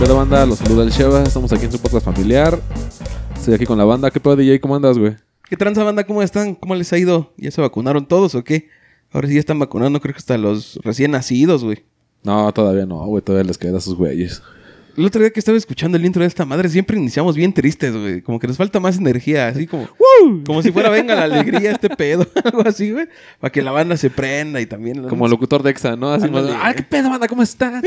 Pero banda, los saluda el Sheva, estamos aquí en su podcast familiar. Estoy aquí con la banda. ¿Qué pedo, DJ? ¿Cómo andas, güey? ¿Qué tranza banda? ¿Cómo están? ¿Cómo les ha ido? ¿Ya se vacunaron todos o qué? Ahora sí ya están vacunando, creo que hasta los recién nacidos, güey. No, todavía no, güey. Todavía les queda a sus güeyes. El otro día que estaba escuchando el intro de esta madre, siempre iniciamos bien tristes, güey. Como que nos falta más energía, así como... Como si fuera venga la alegría este pedo, algo así, güey. Para que la banda se prenda y también... Como locutor de Exa, ¿no? Así Ándale. más, ¡Ah, qué pedo, banda! ¿Cómo están?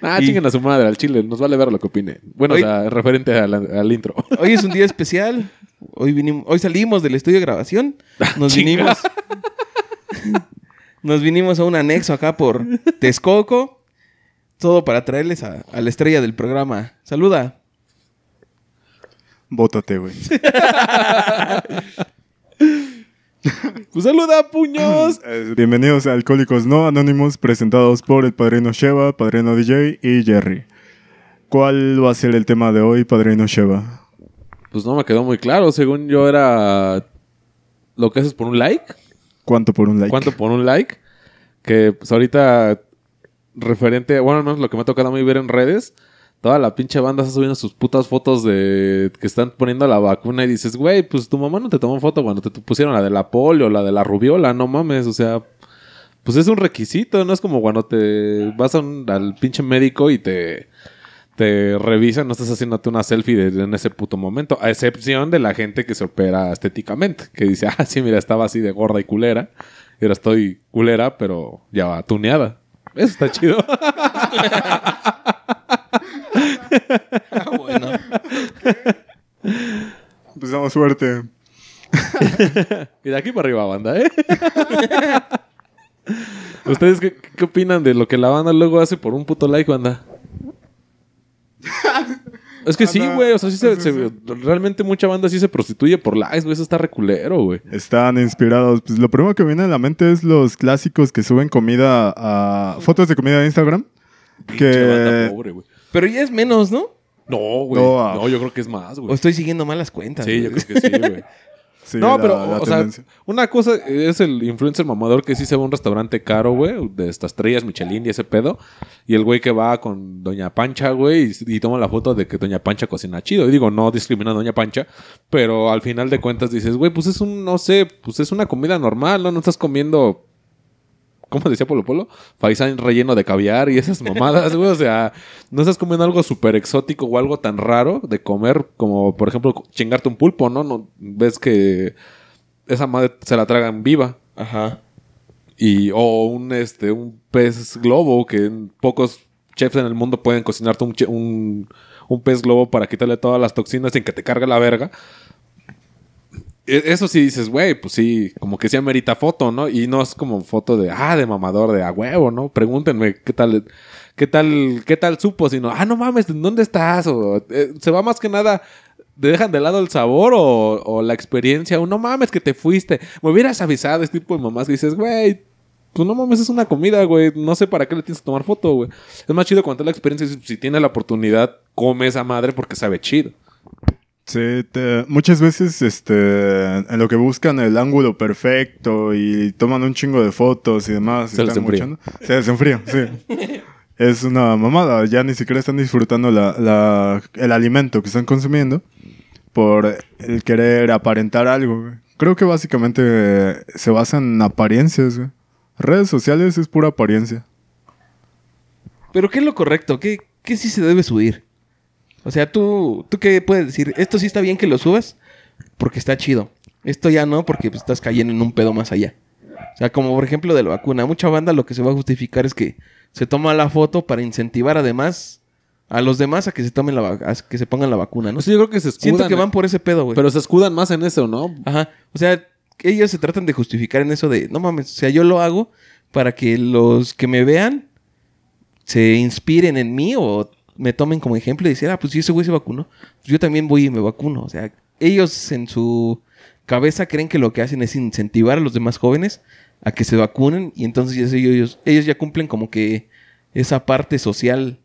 ah, Y- chinguen a su madre, al chile. Nos vale ver lo que opine. Bueno, o sea, referente al, al intro. Hoy es un día especial. Hoy vinimos, hoy salimos del estudio de grabación. Nos Chinga. vinimos. nos vinimos a un anexo acá por Texcoco. Todo para traerles a, a la estrella del programa. Saluda. Bótate, güey. ¡Pues saluda, puños! Eh, Bienvenidos a Alcohólicos No Anónimos, presentados por el padrino Sheva, padrino DJ y Jerry. ¿Cuál va a ser el tema de hoy, padrino Sheva? Pues no me quedó muy claro. Según yo era... Lo que haces por un like. ¿Cuánto por un like? ¿Cuánto por un like? Que pues ahorita referente, bueno, al menos lo que me ha tocado a mí ver en redes, toda la pinche banda está subiendo sus putas fotos de que están poniendo la vacuna y dices, güey, pues tu mamá no te tomó foto cuando te pusieron la de la polio, la de la rubiola, no mames, o sea, pues es un requisito, no es como cuando te vas al pinche médico y te te revisan, no estás haciéndote una selfie en ese puto momento, a excepción de la gente que se opera estéticamente, que dice, ah, sí, mira, estaba así de gorda y culera, y ahora estoy culera, pero ya tuneada. Eso está chido. Ah, bueno. Empezamos fuerte. y de aquí para arriba, banda, ¿eh? ¿Ustedes qué, qué opinan de lo que la banda luego hace por un puto like, banda? Es que sí, güey. O sea, sí se, realmente mucha banda sí se prostituye por likes, güey. Eso está reculero, güey. Están inspirados. Pues lo primero que viene a la mente es los clásicos que suben comida a... Fotos de comida a Instagram. Pinche banda Que... pobre, güey. Pero ya es menos, ¿no? No, güey. No, ah. No, yo creo que es más, O güey. estoy siguiendo malas cuentas. Sí, yo creo que sí, güey. Sí, no, la- pero, la o sea, una cosa es el influencer mamador que sí se va a un restaurante caro, güey, de estas estrellas Michelin y ese pedo. Y el güey que va con Doña Pancha, güey, y, y toma la foto de que Doña Pancha cocina chido. Y digo, no discrimina a Doña Pancha, pero al final de cuentas dices, güey, pues es un, no sé, pues es una comida normal, ¿no? No estás comiendo. ¿Cómo decía Polo Polo? Faisán relleno de caviar y esas mamadas, güey. O sea, no estás comiendo algo súper exótico o algo tan raro de comer como, por ejemplo, chingarte un pulpo, ¿no? no ves que esa madre se la tragan viva. Ajá. Y, o un, este, un pez globo que pocos chefs en el mundo pueden cocinarte un, un, un pez globo para quitarle todas las toxinas sin que te cargue la verga. E- Eso sí dices, güey, pues sí, como que sí amerita foto, ¿no? Y no es como foto de, ah, de mamador, de a huevo, ¿no? Pregúntenme qué tal, qué tal, qué tal supo, sino, ah, no mames, ¿dónde estás? O, eh, se va más que nada, ¿te dejan de lado el sabor o, o la experiencia? O no mames que te fuiste, me hubieras avisado, este tipo de mamás que dices, güey, pues no mames, es una comida, güey. No sé para qué le tienes que tomar foto, güey. Es más chido contar la experiencia. Si, si tienes la oportunidad, come esa madre porque sabe chido. Sí, te- muchas veces este, en lo que buscan el ángulo perfecto y toman un chingo de fotos y demás. Se les están enfría. mochando. Se sí. es una mamada. Ya ni siquiera están disfrutando la, la- el alimento que están consumiendo por el querer aparentar algo. güey. Creo que básicamente eh, se basan en apariencias. güey. Redes sociales es pura apariencia. Pero ¿qué es lo correcto? ¿Qué, qué sí se debe subir? O sea, ¿tú, ¿tú qué puedes decir? Esto sí está bien que lo subas porque está chido. Esto ya no porque pues, estás cayendo en un pedo más allá. O sea, como por ejemplo de la vacuna. Mucha banda lo que se va a justificar es que se toma la foto para incentivar además a los demás a que se tomen la a que se pongan la vacuna, ¿no? No sé, yo creo que se escudan. Siento que van por ese pedo, güey. Pero se escudan más en eso, ¿no? Ajá. O sea, ellos se tratan de justificar en eso de, no mames, o sea, yo lo hago para que los que me vean se inspiren en mí o me tomen como ejemplo y decir, ah, pues si ese güey se vacunó, pues yo también voy y me vacuno. O sea, ellos en su cabeza creen que lo que hacen es incentivar a los demás jóvenes a que se vacunen y entonces ellos, ellos ya cumplen como que esa parte social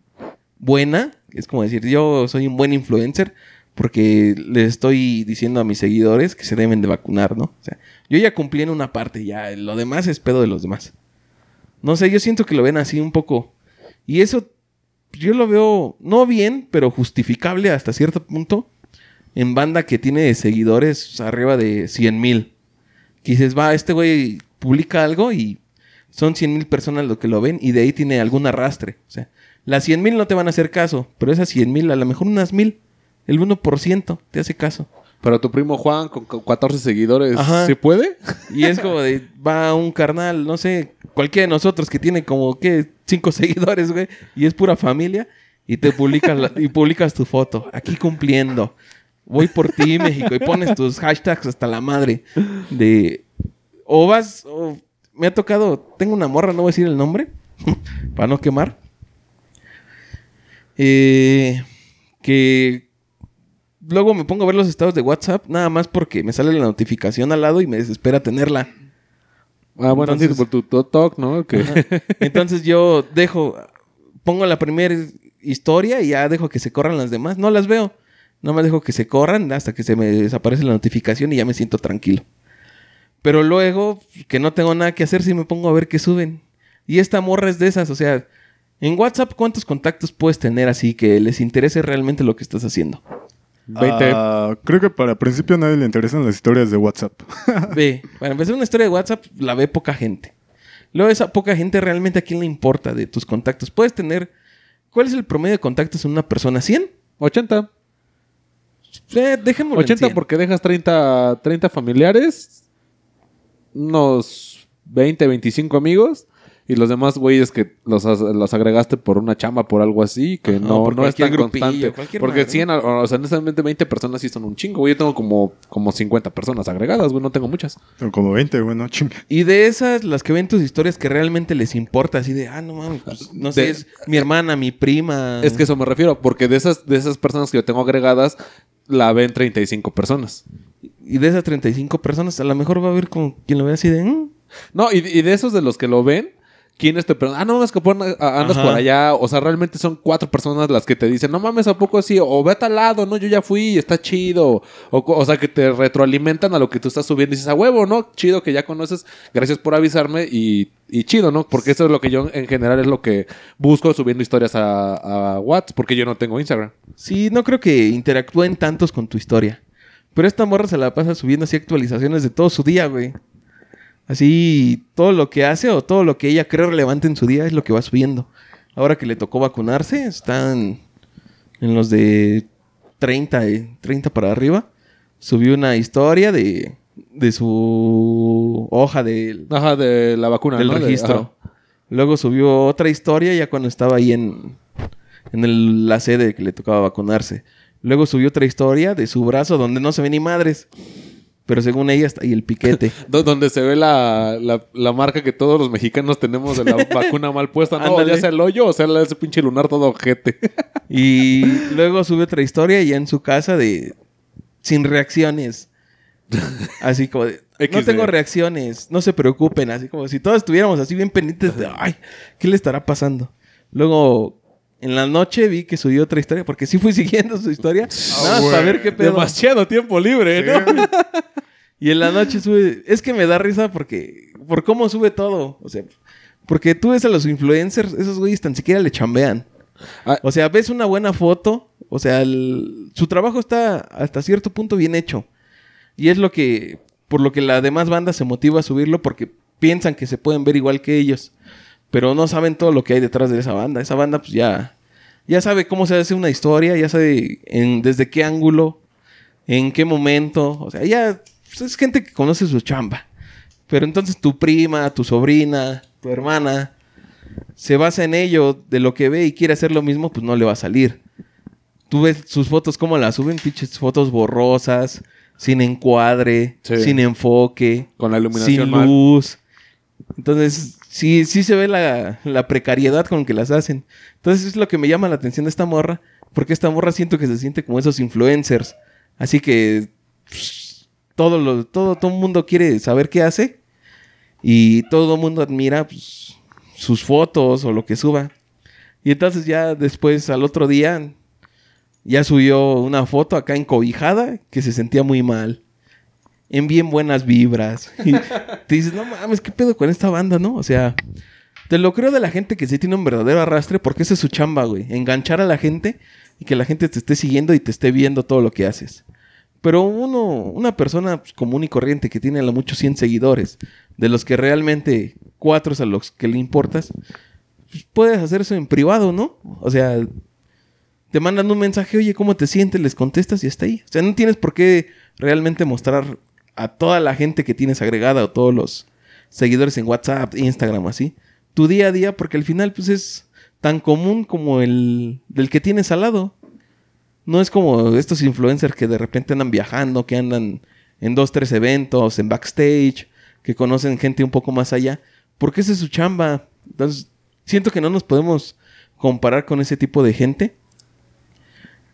buena, es como decir, yo soy un buen influencer porque le estoy diciendo a mis seguidores que se deben de vacunar, ¿no? O sea, yo ya cumplí en una parte, ya lo demás es pedo de los demás. No sé, yo siento que lo ven así un poco. Y eso yo lo veo no bien, pero justificable hasta cierto punto en banda que tiene seguidores arriba de 100 mil. Que dices, va, este güey publica algo y son 100 mil personas lo que lo ven y de ahí tiene algún arrastre. O sea, las 100 mil no te van a hacer caso, pero esas 100 mil, a lo mejor unas mil, el 1% te hace caso. Pero tu primo Juan con con 14 seguidores, Ajá. ¿sí puede? Y es como de, va un carnal, no sé, cualquiera de nosotros que tiene como, ¿qué? Cinco seguidores, güey, y es pura familia, y te publicas, la- y publicas tu foto, aquí cumpliendo, voy por ti, México, y pones tus hashtags hasta la madre de, o vas, me ha tocado, tengo una morra, no voy a decir el nombre, para no quemar, eh, que luego me pongo a ver los estados de WhatsApp nada más porque me sale la notificación al lado y me desespera tenerla. Ah, bueno, Entonces- sí, por tu TikTok, ¿no? Que... Entonces yo dejo, pongo la primera historia y ya dejo que se corran las demás. No las veo. No me dejo que se corran hasta que se me desaparece la notificación y ya me siento tranquilo. Pero luego, que no tengo nada que hacer, si me pongo a ver qué suben. Y esta morra es de esas, o sea, en WhatsApp, ¿cuántos contactos puedes tener así que les interese realmente lo que estás haciendo? 20. Ah, creo que para principio a nadie le interesan las historias de WhatsApp. Ve, para empezar una historia de WhatsApp la ve poca gente. Luego esa poca gente realmente a quién le importa de tus contactos. Puedes tener... ¿Cuál es el promedio de contactos en una persona? ¿100? 80. Eh, dejémoslo en 80 100. porque dejas 30, 30 familiares, unos 20, 25 amigos y los demás güeyes que los, los agregaste por una chamba, por algo así, que Ajá, no, no es tan constante. Porque madre. 100, o sea, honestamente 20 personas sí son un chingo, güey. Yo tengo como, como 50 personas agregadas, güey, no tengo muchas. Son como 20, bueno, chinga. Y de esas, las que ven tus historias que realmente les importa, así de, ah, no mames, pues, no sé, De- es mi hermana, mi prima. Es que eso me refiero, porque de esas, de esas personas que yo tengo agregadas, la ven 35 personas. Y de esas 35 personas, a lo mejor va a haber con quien lo ve así de, "Mm". No, y, y de esos de los que lo ven, ¿quiénes te preguntan? Ah, no, es que por- a- andas Ajá. por allá. O sea, realmente son cuatro personas las que te dicen, no mames, ¿a poco así? O ve a tal lado, no, yo ya fui, está chido. O, o sea, que te retroalimentan a lo que tú estás subiendo y dices, a huevo, ¿no? Chido que ya conoces, gracias por avisarme y, y chido, ¿no? Porque eso es lo que yo en general es lo que busco subiendo historias a, a WhatsApp, porque yo no tengo Instagram. Sí, no creo que interactúen tantos con tu historia. Pero esta morra se la pasa subiendo así actualizaciones de todo su día, güey. Así, todo lo que hace o todo lo que ella cree relevante en su día es lo que va subiendo. Ahora que le tocó vacunarse, están en los de 30, eh, 30 para arriba. Subió una historia de, de su hoja de, Ajá, de la vacuna, del ¿no? De- registro. ajá. Luego subió otra historia ya cuando estaba ahí en, en el- la sede que le tocaba vacunarse. Luego subió otra historia de su brazo donde no se ve ni madres. Pero según ella está ahí el piquete. Do- Donde se ve la, la, la marca que todos los mexicanos tenemos de la vacuna mal puesta. No, Ándale. ya sea el hoyo o sea ese pinche lunar todo ojete. y luego sube otra historia ya en su casa de sin reacciones. Así como de, no tengo reacciones, no se preocupen, así como si todos estuviéramos así bien pendientes de, ay, ¿qué le estará pasando? Luego, en la noche vi que subió otra historia, porque sí fui siguiendo su historia, nada más para ver qué pedo. Demasiado tiempo libre, ¿no? Y en la noche sube. Es que me da risa porque. Por cómo sube todo. O sea. Porque tú ves a los influencers, esos güeyes tan siquiera le chambean. Ah. O sea, ves una buena foto. O sea, el- su trabajo está hasta cierto punto bien hecho. Y es lo que. Por lo que la demás banda se motiva a subirlo porque piensan que se pueden ver igual que ellos. Pero no saben todo lo que hay detrás de esa banda. Esa banda, pues ya. Ya sabe cómo se hace una historia, ya sabe en, desde qué ángulo, en qué momento. O sea, ya pues, es gente que conoce su chamba. Pero entonces tu prima, tu sobrina, tu hermana, se basa en ello, de lo que ve y quiere hacer lo mismo, pues no le va a salir. Tú ves sus fotos, cómo las suben, pinches fotos borrosas, sin encuadre, Sí. sin enfoque, Con la iluminación sin mal. luz. Entonces, sí, sí se ve la, precariedad con que las hacen. Entonces, es lo que me llama la atención de esta morra, porque esta morra siento que se siente como esos influencers. Así que pues, todo todo, todo el mundo quiere saber qué hace y todo el mundo admira pues, sus fotos o lo que suba. Y entonces ya después, al otro día, ya subió una foto acá encobijada que se sentía muy mal. En bien buenas vibras. Y te dices, no mames, ¿qué pedo con esta banda, no? O sea, te lo creo de la gente que sí tiene un verdadero arrastre porque esa es su chamba, güey. Enganchar a la gente y que la gente te esté siguiendo y te esté viendo todo lo que haces. Pero uno, una persona pues, común y corriente que tiene a lo mucho 100 seguidores, de los que realmente cuatro es a los que le importas, pues, puedes hacer eso en privado, ¿no? O sea, te mandan un mensaje, oye, ¿cómo te sientes? Les contestas y está ahí. O sea, no tienes por qué realmente mostrar a toda la gente que tienes agregada o todos los seguidores en WhatsApp, Instagram, así, tu día a día, porque al final, pues es tan común como el del que tienes al lado. No es como estos influencers que de repente andan viajando, que andan en dos, tres eventos, en backstage, que conocen gente un poco más allá, porque esa es su chamba. Entonces, siento que no nos podemos comparar con ese tipo de gente.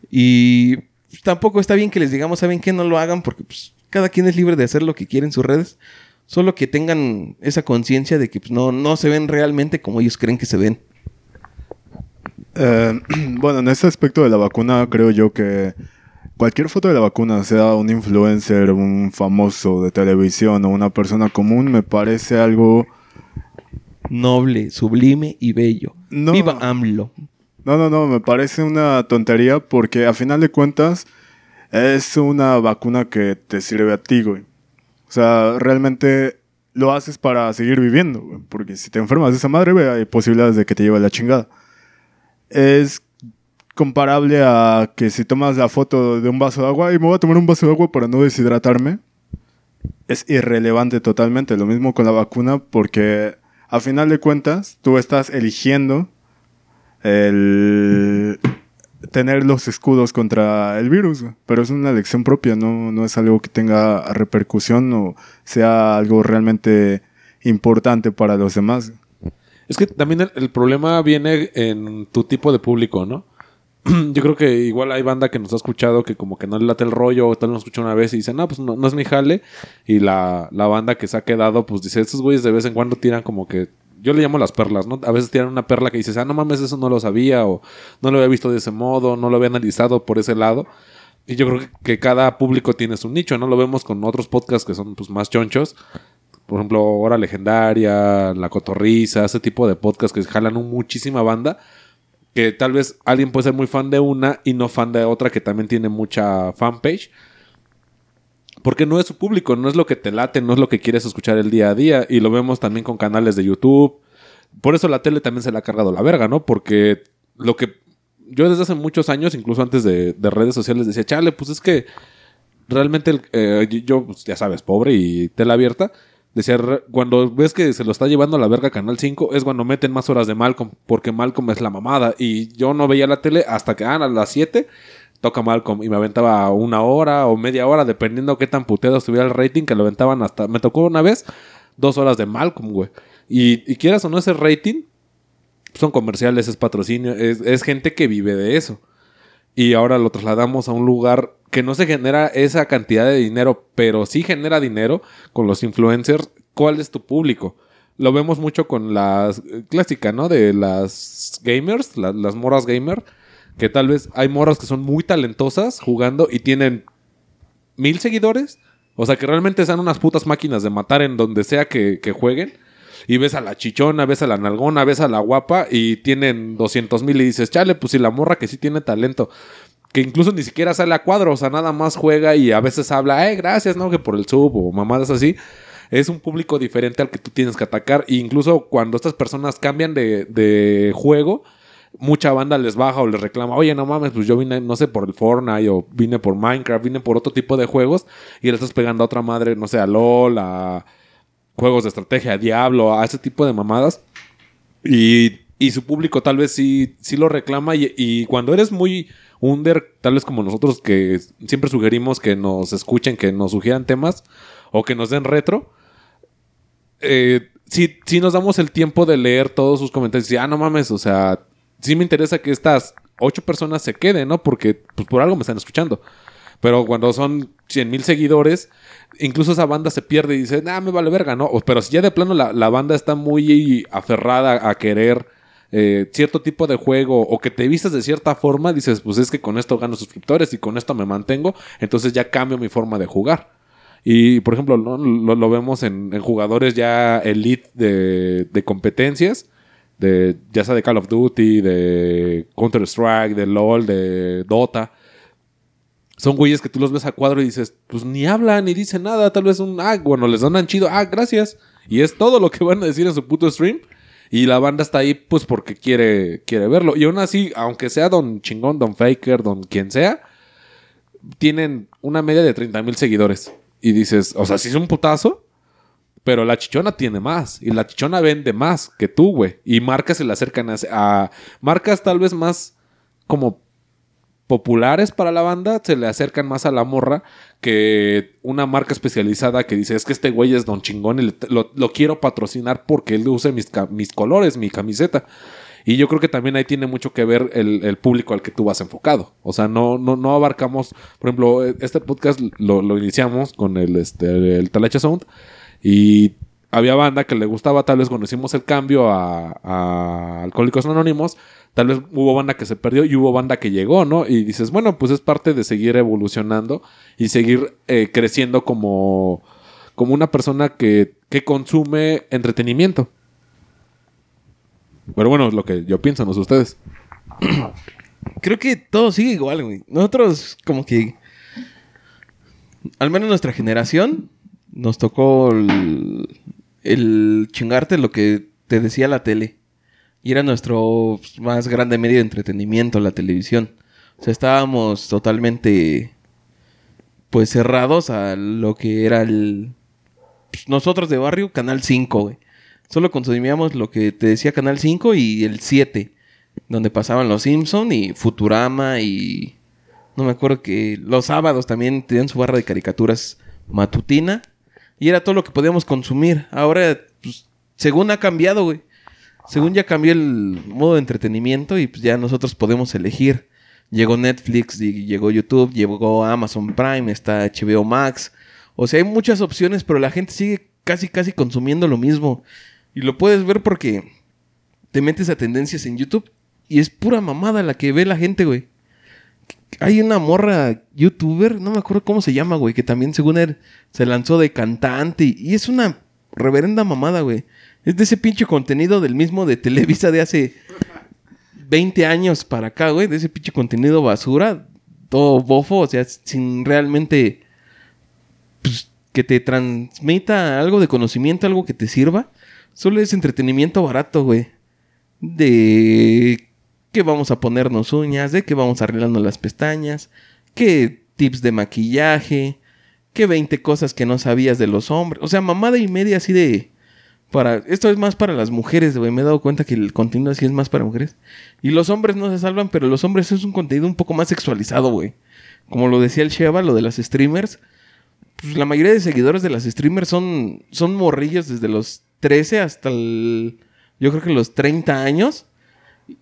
Y tampoco está bien que les digamos, ¿saben qué? No lo hagan porque pues, cada quien es libre de hacer lo que quiere en sus redes. Solo que tengan esa conciencia de que pues, no, no se ven realmente como ellos creen que se ven. Eh, bueno, en este aspecto de la vacuna, creo yo que cualquier foto de la vacuna, sea un influencer, un famoso de televisión o una persona común, me parece algo Noble, sublime y bello. No. Viva AMLO. No, no, no, me parece una tontería porque a final de cuentas es una vacuna que te sirve a ti, güey. O sea, realmente lo haces para seguir viviendo, güey. Porque si te enfermas de esa madre, güey, hay posibilidades de que te lleve la chingada. Es comparable a que si tomas la foto de un vaso de agua y me voy a tomar un vaso de agua para no deshidratarme. Es irrelevante totalmente. Lo mismo con la vacuna porque a final de cuentas tú estás eligiendo el tener los escudos contra el virus, pero es una elección propia, no, no es algo que tenga repercusión o sea algo realmente importante para los demás. Es que también el, problema viene en tu tipo de público, ¿no? Yo creo que igual hay banda que nos ha escuchado que como que no le late el rollo, o tal nos escucha una vez y dice, no, pues no, no es mi jale. Y la, la banda que se ha quedado, pues dice, estos güeyes de vez en cuando tiran como que yo le llamo las perlas, ¿no? A veces tiran una perla que dices, ah, no mames, eso no lo sabía, o no lo había visto de ese modo, no lo había analizado por ese lado. Y yo creo que, cada público tiene su nicho, ¿no? Lo vemos con otros podcasts que son pues, más chonchos. Por ejemplo, Hora Legendaria, La Cotorriza, ese tipo de podcasts que jalan un muchísima banda. Que tal vez alguien puede ser muy fan de una y no fan de otra que también tiene mucha fanpage. Porque no es su público, no es lo que te late, no es lo que quieres escuchar el día a día. Y lo vemos también con canales de YouTube. Por eso la tele también se le ha cargado la verga, ¿no? Porque lo que yo desde hace muchos años, incluso antes de, de redes sociales, decía, chale, pues es que realmente eh, yo, pues, ya sabes, pobre y tela abierta. Decía, cuando ves que se lo está llevando a la verga Canal 5, es cuando meten más horas de Malcolm, porque Malcolm es la mamada. Y yo no veía la tele hasta que ah, a las 7 toca Malcolm y me aventaba una hora o media hora, dependiendo qué tan puteado estuviera el rating, que lo aventaban hasta. Me tocó una vez dos horas de Malcolm, güey. Y, quieras o no ese rating, son comerciales, es patrocinio, es, gente que vive de eso. Y ahora lo trasladamos a un lugar que no se genera esa cantidad de dinero, pero sí genera dinero con los influencers. ¿Cuál es tu público? Lo vemos mucho con las eh, clásica, ¿no? De las gamers, la- las moras gamer, que tal vez hay moras que son muy talentosas jugando y tienen mil seguidores. O sea, que realmente sean unas putas máquinas de matar en donde sea que, que jueguen. Y ves a la chichona, ves a la nalgona, ves a la guapa y tienen 200 mil y dices, chale, pues si la morra que sí tiene talento, que incluso ni siquiera sale a cuadro, o sea, nada más juega y a veces habla, eh, gracias, ¿no? Que por el sub o mamadas así. Es un público diferente al que tú tienes que atacar. E incluso cuando estas personas cambian de, de juego, mucha banda les baja o les reclama, oye, no mames, pues yo vine, no sé, por el Fortnite o vine por Minecraft, vine por otro tipo de juegos y le estás pegando a otra madre, no sé, a LOL, a juegos de estrategia, a Diablo, a ese tipo de mamadas. Y, y su público tal vez sí, sí lo reclama. Y, cuando eres muy under, tal vez como nosotros que siempre sugerimos que nos escuchen, que nos sugieran temas o que nos den retro, eh, sí nos damos el tiempo de leer todos sus comentarios. Y, ah, no mames, o sea, sí me interesa que estas ocho personas se queden, ¿no? Porque pues, por algo me están escuchando. Pero cuando son 100 mil seguidores, incluso esa banda se pierde y dice, ah, me vale verga, ¿no? Pero si ya de plano la, banda está muy aferrada a querer eh, cierto tipo de juego o que te vistas de cierta forma, dices, pues es que con esto gano suscriptores y con esto me mantengo, entonces ya cambio mi forma de jugar. Y por ejemplo, ¿no? lo, vemos en, jugadores ya elite de competencias, de, ya sea de Call of Duty, de Counter-Strike, de LOL, de Dota. Son güeyes que tú los ves a cuadro y dices, pues ni hablan ni dicen nada, tal vez un, ah, bueno, les dan chido, ah, gracias. Y es todo lo que van a decir en su puto stream. Y la banda está ahí, pues, porque quiere, quiere verlo. Y aún así, aunque sea Don Chingón, Don Faker, Don quien sea, tienen una media de 30 mil seguidores. Y dices, o sea, sí es un putazo, pero la chichona tiene más. Y la chichona vende más que tú, güey. Y marcas se le acercan a, marcas tal vez más como populares para la banda se le acercan más a la morra que una marca especializada que dice es que este güey es don chingón y lo, quiero patrocinar porque él use mis, mis colores, mi camiseta. Y yo creo que también ahí tiene mucho que ver el, público al que tú vas enfocado. O sea, no, no, no abarcamos, por ejemplo, este podcast lo, lo iniciamos con el, este, el Talacha Sound y había banda que le gustaba, tal vez cuando hicimos el cambio a, Alcohólicos Anónimos, tal vez hubo banda que se perdió y hubo banda que llegó, ¿no? Y dices, bueno, pues es parte de seguir evolucionando y seguir eh, creciendo como, como una persona que, que consume entretenimiento. Pero bueno, es lo que yo pienso, no sé ustedes. Creo que todo sigue igual, güey. Nosotros, como que. Al menos nuestra generación, nos tocó el, chingarte lo que te decía la tele. Y era nuestro más grande medio de entretenimiento, la televisión. O sea, estábamos totalmente. Pues cerrados a lo que era el. pues, nosotros de barrio, Canal 5, güey. Solo consumíamos lo que te decía Canal 5 y el 7 donde pasaban los Simpson y Futurama y no me acuerdo que los sábados también tenían su barra de caricaturas matutina y era todo lo que podíamos consumir. Ahora, pues, según ha cambiado, güey. Según ya cambió el modo de entretenimiento y pues ya nosotros podemos elegir. Llegó Netflix, llegó YouTube, llegó Amazon Prime, está HBO Max. O sea, hay muchas opciones, pero la gente sigue casi, casi consumiendo lo mismo. Y lo puedes ver porque te metes a tendencias en YouTube y es pura mamada la que ve la gente, güey. Hay una morra youtuber, no me acuerdo cómo se llama, güey, que también según él se lanzó de cantante y, es una reverenda mamada, güey. Es de ese pinche contenido del mismo de Televisa de hace 20 años para acá, güey, de ese pinche contenido basura, todo bofo, o sea, sin realmente pues, que te transmita algo de conocimiento, algo que te sirva. Solo es entretenimiento barato, güey. De que vamos a ponernos uñas, de que vamos arreglando las pestañas, que tips de maquillaje, que 20 cosas que no sabías de los hombres. O sea, mamada y media así de... Para, esto es más para las mujeres, güey. Me he dado cuenta que el contenido así es más para mujeres. Y los hombres no se salvan, pero los hombres es un contenido un poco más sexualizado, güey. Como lo decía el Sheva, lo de las streamers. Pues la mayoría de seguidores de las streamers son, son morrillos desde los 13 hasta el, yo creo que los 30 años.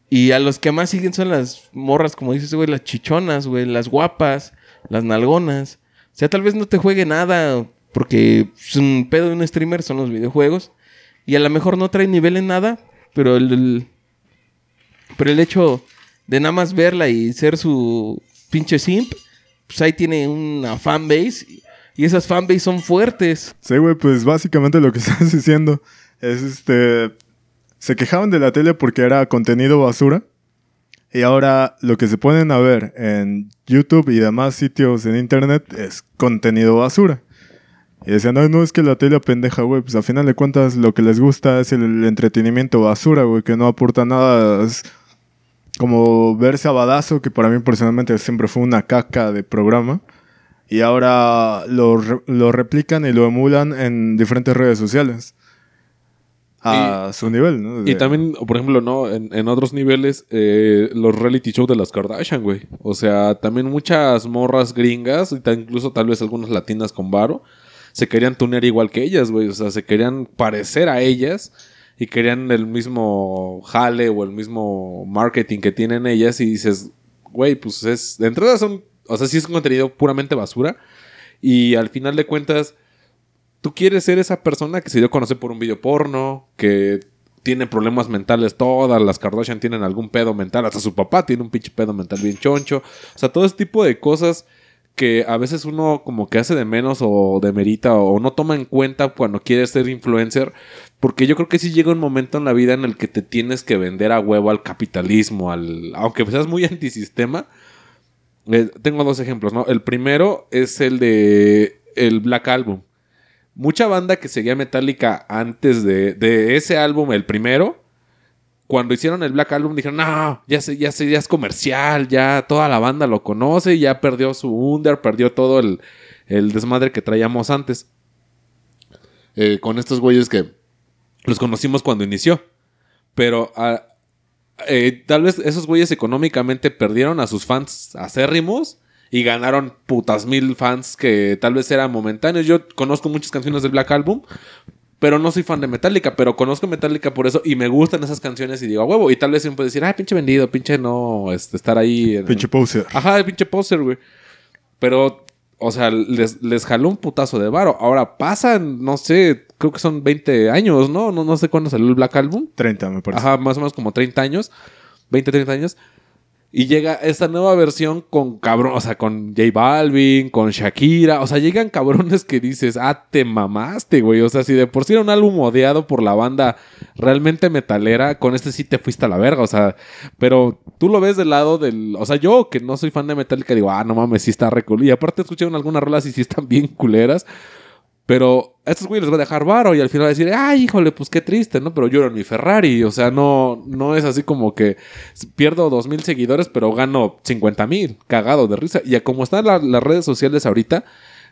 Y a los que más siguen son las morras, como dices, güey, las chichonas, güey, las guapas, las nalgonas. O sea, tal vez no te juegue nada, porque pues, un pedo de un streamer son los videojuegos. Y a lo mejor no trae nivel en nada, pero el, el- pero el hecho de nada más verla y ser su pinche simp, pues ahí tiene una fanbase. Y esas fanbase son fuertes. Sí, güey, pues básicamente lo que estás diciendo es este. Se quejaban de la tele porque era contenido basura. Y ahora lo que se ponen a ver en YouTube y demás sitios en internet es contenido basura. Y decían, no, no es que la tele pendeja, güey. Pues a final de cuentas lo que les gusta es el, entretenimiento basura, güey, que no aporta nada. Es como ver Sabadazo, que para mí personalmente siempre fue una caca de programa. Y ahora lo, lo replican y lo emulan en diferentes redes sociales. A su nivel, ¿no? Y también, por ejemplo, ¿no? En, en otros niveles, eh, los reality shows de las Kardashian, güey. O sea, también muchas morras gringas, y incluso tal vez algunas latinas con varo, se querían tunear igual que ellas, güey. O sea, se querían parecer a ellas y querían el mismo jale o el mismo marketing que tienen ellas. Y dices, güey, pues es. De entrada son. O sea, sí es un contenido puramente basura. Y al final de cuentas, tú quieres ser esa persona que se dio a conocer por un video porno, que tiene problemas mentales, todas las Kardashian tienen algún pedo mental, hasta su papá tiene un pinche pedo mental bien choncho. O sea, todo ese tipo de cosas que a veces uno como que hace de menos o demerita o no toma en cuenta cuando quiere ser influencer, porque yo creo que sí llega un momento en la vida en el que te tienes que vender a huevo al capitalismo, al aunque seas muy antisistema. Eh, tengo dos ejemplos, ¿no? El primero es el de el Black Album. Mucha banda que seguía Metallica antes de, de ese álbum, el primero, cuando hicieron el Black Album dijeron, no, ya, sé, ya, sé, ya es comercial, ya toda la banda lo conoce, ya perdió su under, perdió todo el, el desmadre que traíamos antes. Eh, con estos güeyes que los conocimos cuando inició. Pero ah, eh, tal vez esos güeyes económicamente perdieron a sus fans acérrimos y ganaron putas mil fans que tal vez eran momentáneos. Yo conozco muchas canciones del Black Album, pero no soy fan de Metallica, pero conozco Metallica por eso y me gustan esas canciones y digo, a huevo. Y tal vez siempre decir, ay, pinche vendido, pinche no, este, estar ahí. en- Pinche poser. Ajá, pinche poser, güey. Pero, o sea, les, les jaló un putazo de varo. Ahora pasan, no sé, creo que son 20 años, ¿no? No, no sé cuándo salió el Black Album. 30, me parece. Ajá, más o menos como 30 años. 20, 30 años. Y llega esta nueva versión con cabrón, o sea, con J Balvin, con Shakira. O sea, llegan cabrones que dices, ah, te mamaste, güey. O sea, si de por sí era un álbum odiado por la banda realmente metalera, con este sí te fuiste a la verga. O sea, pero tú lo ves del lado del. O sea, yo que no soy fan de Metallica, digo, ah, no mames, sí está re. Y aparte escucharon algunas rolas y sí están bien culeras. Pero a estos güeyes les va a dejar varo y al final va a decir, ay, híjole, pues qué triste, ¿no? Pero yo era en mi Ferrari. O sea, no, no es así como que pierdo dos mil seguidores, pero gano 50 mil. Cagado de risa. Y a como están la- las redes sociales ahorita,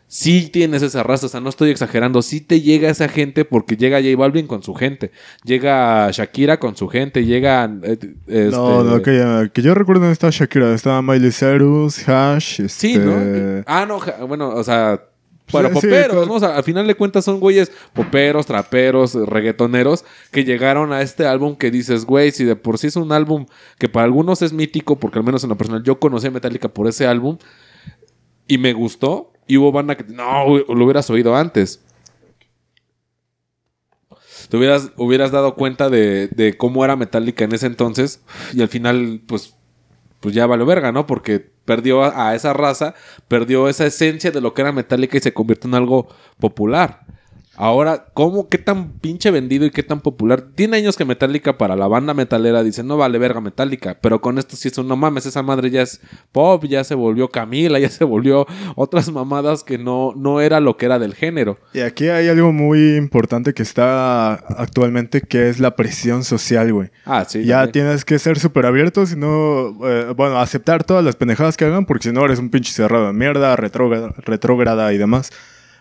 sí tienes esa raza. O sea, no estoy exagerando. Sí te llega esa gente porque llega J Balvin con su gente. Llega Shakira con su gente. Llega. eh, este- No, no, que, ya- que yo recuerdo no estaba Shakira, estaba Miley Cyrus, Hash, este... Sí, ¿no? Ah, no, bueno, o sea, para Sí, sí, poperos, claro. ¿no? O sea, al final de cuentas son güeyes poperos, traperos, reggaetoneros que llegaron a este álbum que dices, güey, si de por sí es un álbum que para algunos es mítico, porque al menos en lo personal yo conocí a Metallica por ese álbum y me gustó, y hubo banda que, no, lo hubieras oído antes. Te hubieras, hubieras dado cuenta de, de cómo era Metallica en ese entonces y al final, pues, pues ya valió verga, ¿no? Porque perdió a, esa raza, perdió esa esencia de lo que era Metallica y se convirtió en algo popular. Ahora, ¿cómo, qué tan pinche vendido y qué tan popular? Tiene años que Metallica para la banda metalera dice, no vale verga Metallica, pero con esto sí es un, no mames, esa madre ya es pop, ya se volvió Camila, ya se volvió otras mamadas que no, no era lo que era del género. Y aquí hay algo muy importante que está actualmente, que es la presión social, güey. Ah, sí. ya también. tienes que ser súper abierto, si no, eh, bueno, aceptar todas las pendejadas que hagan, porque si no eres un pinche cerrado de mierda, retrógrada, retrógrada y demás.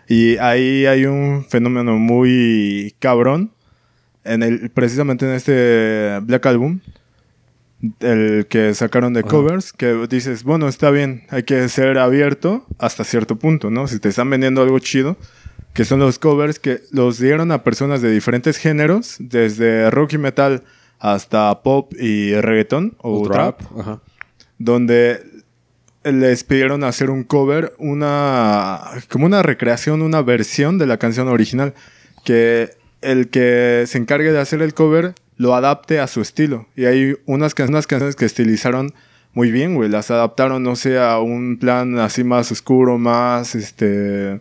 Y ahí hay un fenómeno muy cabrón, en el, precisamente en este Black Album, el que sacaron de Ajá. covers, que dices, bueno, está bien, hay que ser abierto hasta cierto punto, ¿no? Si te están vendiendo algo chido, que son los covers que los dieron a personas de diferentes géneros, desde rock y metal hasta pop y reggaeton o O trap, donde les pidieron hacer un cover, una como una recreación, una versión de la canción original, que el que se encargue de hacer el cover lo adapte a su estilo. Y hay unas, can- unas canciones que estilizaron muy bien, güey, las adaptaron, no sé, a un plan así más oscuro, más este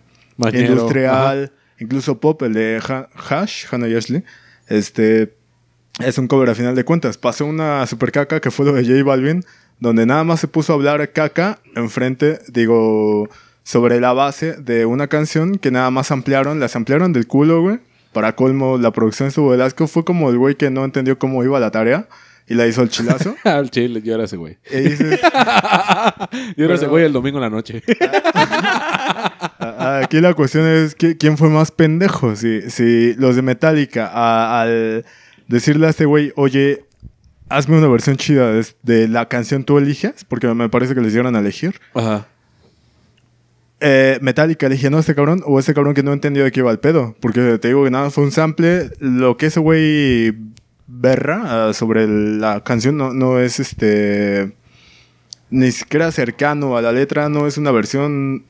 industrial, incluso pop, el de Ha- Hash, Hannah Ashley, este es un cover a final de cuentas. Pasó una super caca que fue lo de J Balvin, donde nada más se puso a hablar caca enfrente, digo, sobre la base de una canción que nada más ampliaron, las ampliaron del culo, güey. Para colmo, la producción de asco. Fue como el güey que no entendió cómo iba la tarea y la hizo el chilazo. Al chile, yo era ese güey. y dices, Yo era ese güey el domingo en la noche. A- Aquí la cuestión es quién fue más pendejo. Si, si los de Metallica, a- al decirle a este güey, oye, hazme una versión chida de, de la canción tú eliges, porque me parece que les dieron a elegir. Ajá. Eh, Metallica elige, no, este cabrón, o este cabrón que no entendió de qué iba el pedo. Porque te digo que nada, fue un sample. Lo que ese güey berra ah, sobre la canción no, no es este. Ni siquiera cercano a la letra, no es una versión.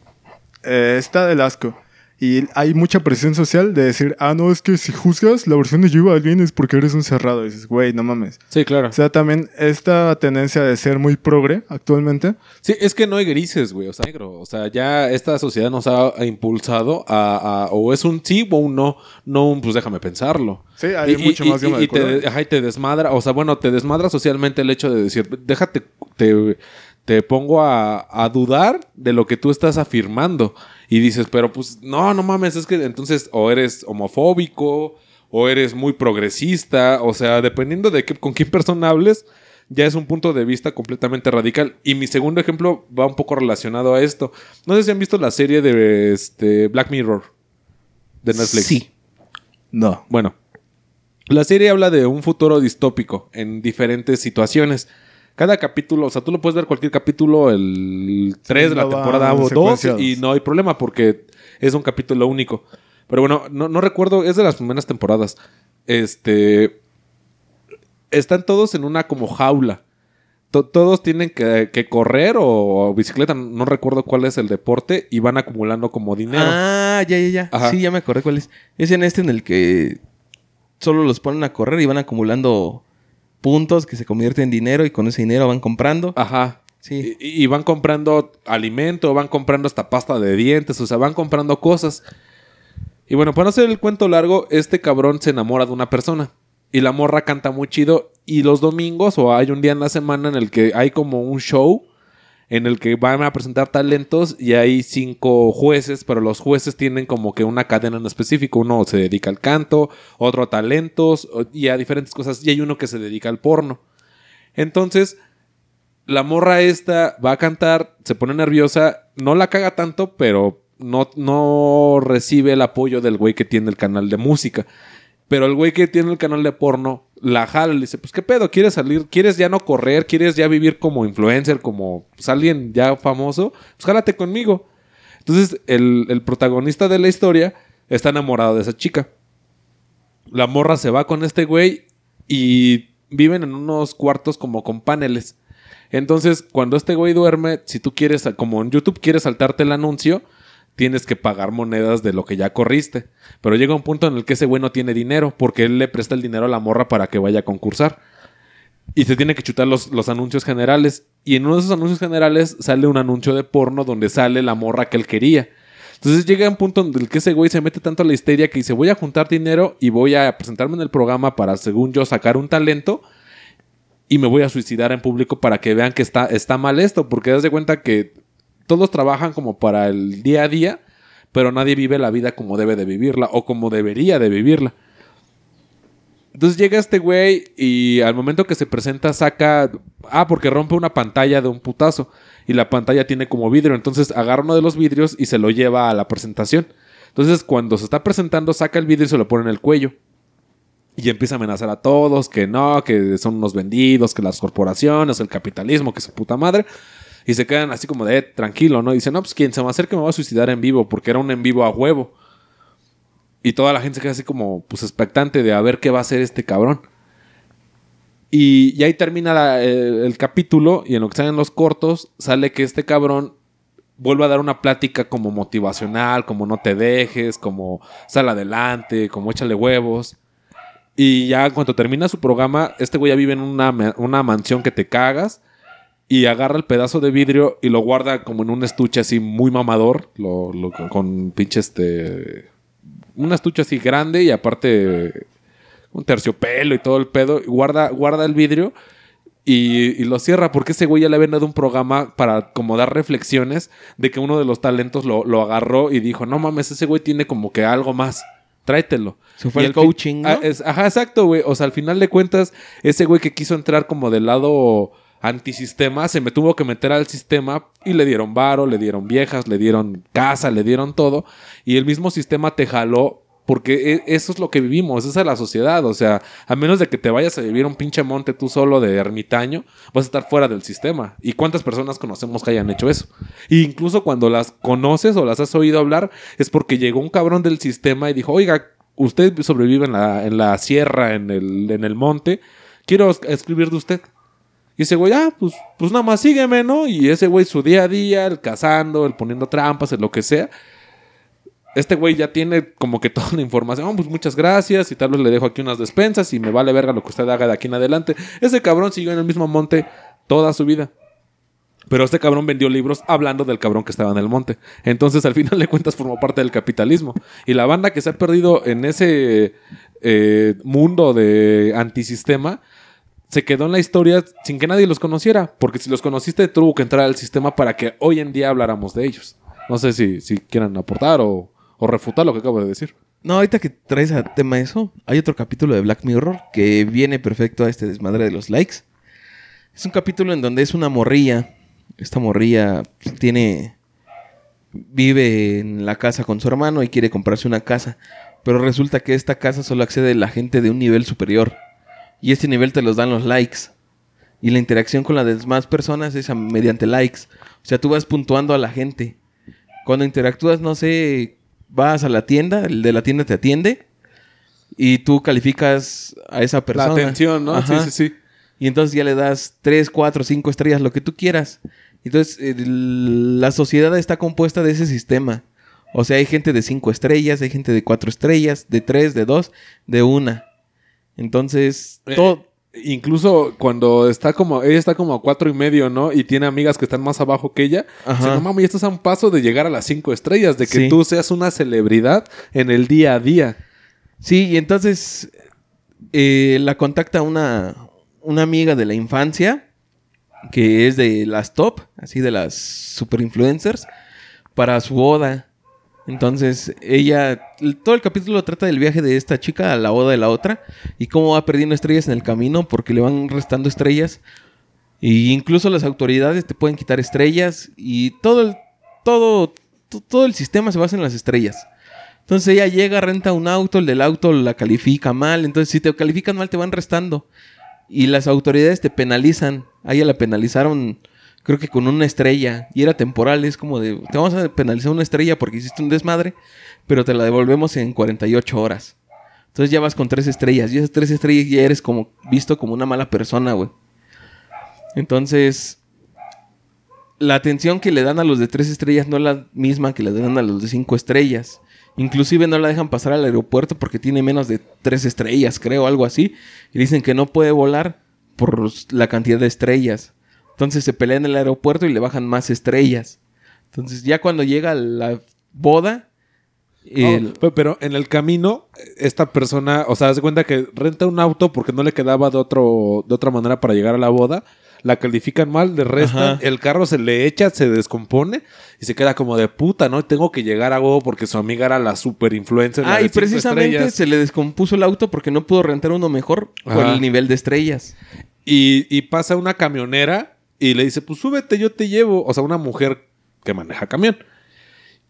eh, está del asco. Y hay mucha presión social de decir, ah, no, es que si juzgas la versión de J Balvin es porque eres un cerrado. Y dices, güey, no mames. Sí, claro. O sea, también esta tendencia de ser muy progre actualmente. Sí, es que no hay grises, güey. O sea, negro. O sea, ya esta sociedad nos ha impulsado a, a- o es un sí o un no, no un pues déjame pensarlo. Sí, hay mucho más gama de y te, ajá, y te desmadra, o sea, bueno, te desmadra socialmente el hecho de decir, déjate, te, te pongo a, a dudar de lo que tú estás afirmando. Y dices, pero pues, no, no mames, es que entonces o eres homofóbico, o eres muy progresista, o sea, dependiendo de qué, con quién persona hables, ya es un punto de vista completamente radical. Y mi segundo ejemplo va un poco relacionado a esto. No sé si han visto la serie de este, Black Mirror de Netflix. Sí. No. Bueno, la serie habla de un futuro distópico en diferentes situaciones. Cada capítulo, o sea, tú lo puedes ver cualquier capítulo, el 3 de la temporada o 2, secuenciados. y no hay problema porque es un capítulo único. Pero bueno, no, no recuerdo, es de las primeras temporadas. Este. Están todos en una como jaula. To- todos tienen que, que correr o, o bicicleta, no recuerdo cuál es el deporte, y van acumulando como dinero. Ah, ya, ya, ya. Ajá. Sí, ya me acordé cuál es. Es en este en el que solo los ponen a correr y van acumulando puntos que se convierten en dinero y con ese dinero van comprando. Ajá. Sí. Y, y van comprando alimento, van comprando hasta pasta de dientes, o sea, van comprando cosas. Y bueno, para no hacer el cuento largo, este cabrón se enamora de una persona. Y la morra canta muy chido. Y los domingos, o hay un día en la semana en el que hay como un show en el que van a presentar talentos y hay cinco jueces, pero los jueces tienen como que una cadena en específico. Uno se dedica al canto, otro a talentos y a diferentes cosas. Y hay uno que se dedica al porno. Entonces, la morra esta va a cantar, se pone nerviosa, no la caga tanto, pero no, no recibe el apoyo del güey que tiene el canal de música. Pero el güey que tiene el canal de porno la jala le dice, pues qué pedo, ¿quieres salir? ¿Quieres ya no correr? ¿Quieres ya vivir como influencer, como pues, alguien ya famoso? Pues jálate conmigo. Entonces el, el protagonista de la historia está enamorado de esa chica. La morra se va con este güey y viven en unos cuartos como con paneles. Entonces, cuando este güey duerme, si tú quieres, como en YouTube quieres saltarte el anuncio, tienes que pagar monedas de lo que ya corriste. Pero llega un punto en el que ese güey no tiene dinero, porque él le presta el dinero a la morra para que vaya a concursar. Y se tiene que chutar los, los anuncios generales. Y en uno de esos anuncios generales sale un anuncio de porno donde sale la morra que él quería. Entonces llega un punto en el que ese güey se mete tanto a la histeria que dice voy a juntar dinero y voy a presentarme en el programa para, según yo, sacar un talento y me voy a suicidar en público para que vean que está, está mal esto, porque das de cuenta que todos trabajan como para el día a día, pero nadie vive la vida como debe de vivirla o como debería de vivirla. Entonces llega este güey y al momento que se presenta saca... Ah, porque rompe una pantalla de un putazo. Y la pantalla tiene como vidrio. Entonces agarra uno de los vidrios y se lo lleva a la presentación. Entonces cuando se está presentando saca el vidrio y se lo pone en el cuello. Y empieza a amenazar a todos que no, que son unos vendidos, que las corporaciones, el capitalismo, que su puta madre. Y se quedan así como de, "Eh, tranquilo, ¿no? Y dicen, no, pues quien se me acerque me va a suicidar en vivo, porque era un en vivo a huevo. Y toda la gente se queda así como, pues, expectante de a ver qué va a hacer este cabrón. Y, y ahí termina el, capítulo y en lo que salen los cortos sale que este cabrón vuelve a dar una plática como motivacional, como no te dejes, como sal adelante, como échale huevos. Y ya cuando termina su programa, este güey ya vive en una, una mansión que te cagas y agarra el pedazo de vidrio y lo guarda como en un estuche así muy mamador, lo, lo- con pinche este... Un estuche así grande y aparte un terciopelo y todo el pedo. y guarda, guarda el vidrio y, y lo cierra porque ese güey ya le habían dado un programa para como dar reflexiones de que uno de los talentos lo, lo agarró y dijo, no mames, ese güey tiene como que algo más. Tráetelo. Se fue Y el coaching, ¿no? Ah, es- ajá, exacto, güey. O sea, al final de cuentas, ese güey que quiso entrar como del lado antisistema, se me tuvo que meter al sistema y le dieron varo, le dieron viejas, le dieron casa, le dieron todo. Y el mismo sistema te jaló porque e- eso es lo que vivimos, esa es la sociedad. O sea, a menos de que te vayas a vivir un pinche monte tú solo de ermitaño, vas a estar fuera del sistema. ¿Y cuántas personas conocemos que hayan hecho eso? E incluso cuando las conoces o las has oído hablar, es porque llegó un cabrón del sistema y dijo, oiga, usted sobrevive en la, en la sierra, en el, en el monte, quiero es- escribir de usted. Y ese güey, ah, pues, pues nada más sígueme, ¿no? Y ese güey su día a día, el cazando, el poniendo trampas, el lo que sea. este güey ya tiene como que toda la información. Oh, pues muchas gracias y tal vez le dejo aquí unas despensas y me vale verga lo que usted haga de aquí en adelante. Ese cabrón siguió en el mismo monte toda su vida. Pero este cabrón vendió libros hablando del cabrón que estaba en el monte. Entonces, al final de cuentas, formó parte del capitalismo. Y la banda que se ha perdido en ese eh, mundo de antisistema se quedó en la historia sin que nadie los conociera. Porque si los conociste, tuvo que entrar al sistema para que hoy en día habláramos de ellos. No sé si, si quieran aportar o, o refutar lo que acabo de decir. No, ahorita que traes a tema eso, hay otro capítulo de Black Mirror que viene perfecto a este desmadre de los likes. Es un capítulo en donde es una morrilla. Esta morrilla tiene. vive en la casa con su hermano y quiere comprarse una casa. Pero resulta que esta casa solo accede la gente de un nivel superior. Y este nivel te los dan los likes. Y la interacción con las demás personas es mediante likes. O sea, tú vas puntuando a la gente. Cuando interactúas, no sé, vas a la tienda, el de la tienda te atiende. Y tú calificas a esa persona. La atención, ¿no? Ajá. Sí, sí, sí. Y entonces ya le das 3, 4, 5 estrellas, lo que tú quieras. Entonces, el- la sociedad está compuesta de ese sistema. O sea, hay gente de 5 estrellas, hay gente de 4 estrellas, de 3, de 2, de 1. Entonces, Eh, todo... Incluso cuando está como, ella está como a cuatro y medio, ¿no? Y tiene amigas que están más abajo que ella. Ajá. Dice, no mames, ya estás a un paso de llegar a las cinco estrellas, de que Sí. tú seas una celebridad en el día a día. Sí, y entonces eh, la contacta una, una amiga de la infancia, que es de las top, así de las super influencers, para su boda. Entonces, ella, el- todo el capítulo trata del viaje de esta chica a la boda de la otra y cómo va perdiendo estrellas en el camino porque le van restando estrellas. Y incluso las autoridades te pueden quitar estrellas y todo el, todo, to- todo el sistema se basa en las estrellas. Entonces ella llega, renta un auto, el del auto la califica mal. Entonces, si te califican mal, te van restando. Y las autoridades te penalizan. A ella la penalizaron, creo que con una estrella. Y era temporal. Es como de, te vamos a penalizar una estrella porque hiciste un desmadre, pero te la devolvemos en 48 horas. Entonces ya vas con tres estrellas. Y esas tres estrellas ya eres como visto como una mala persona, güey. Entonces, la atención que le dan a los de tres estrellas no es la misma que le dan a los de cinco estrellas. Inclusive no la dejan pasar al aeropuerto porque tiene menos de tres estrellas, creo, algo así. Y dicen que no puede volar por la cantidad de estrellas. Entonces se pelea en el aeropuerto y le bajan más estrellas. Entonces ya cuando llega la boda... el- Oh, pero en el camino, esta persona, o sea, se cuenta que renta un auto porque no le quedaba de, otro, de otra manera para llegar a la boda. La califican mal, le restan, Ajá. el carro se le echa, se descompone y se queda como de puta, ¿no? Tengo que llegar a huevo porque su amiga era la super influencer. la Ah, y precisamente estrellas. se le descompuso el auto porque no pudo rentar uno mejor por Ajá. el nivel de estrellas. Y, y pasa una camionera y le dice, pues súbete, yo te llevo. O sea, una mujer que maneja camión.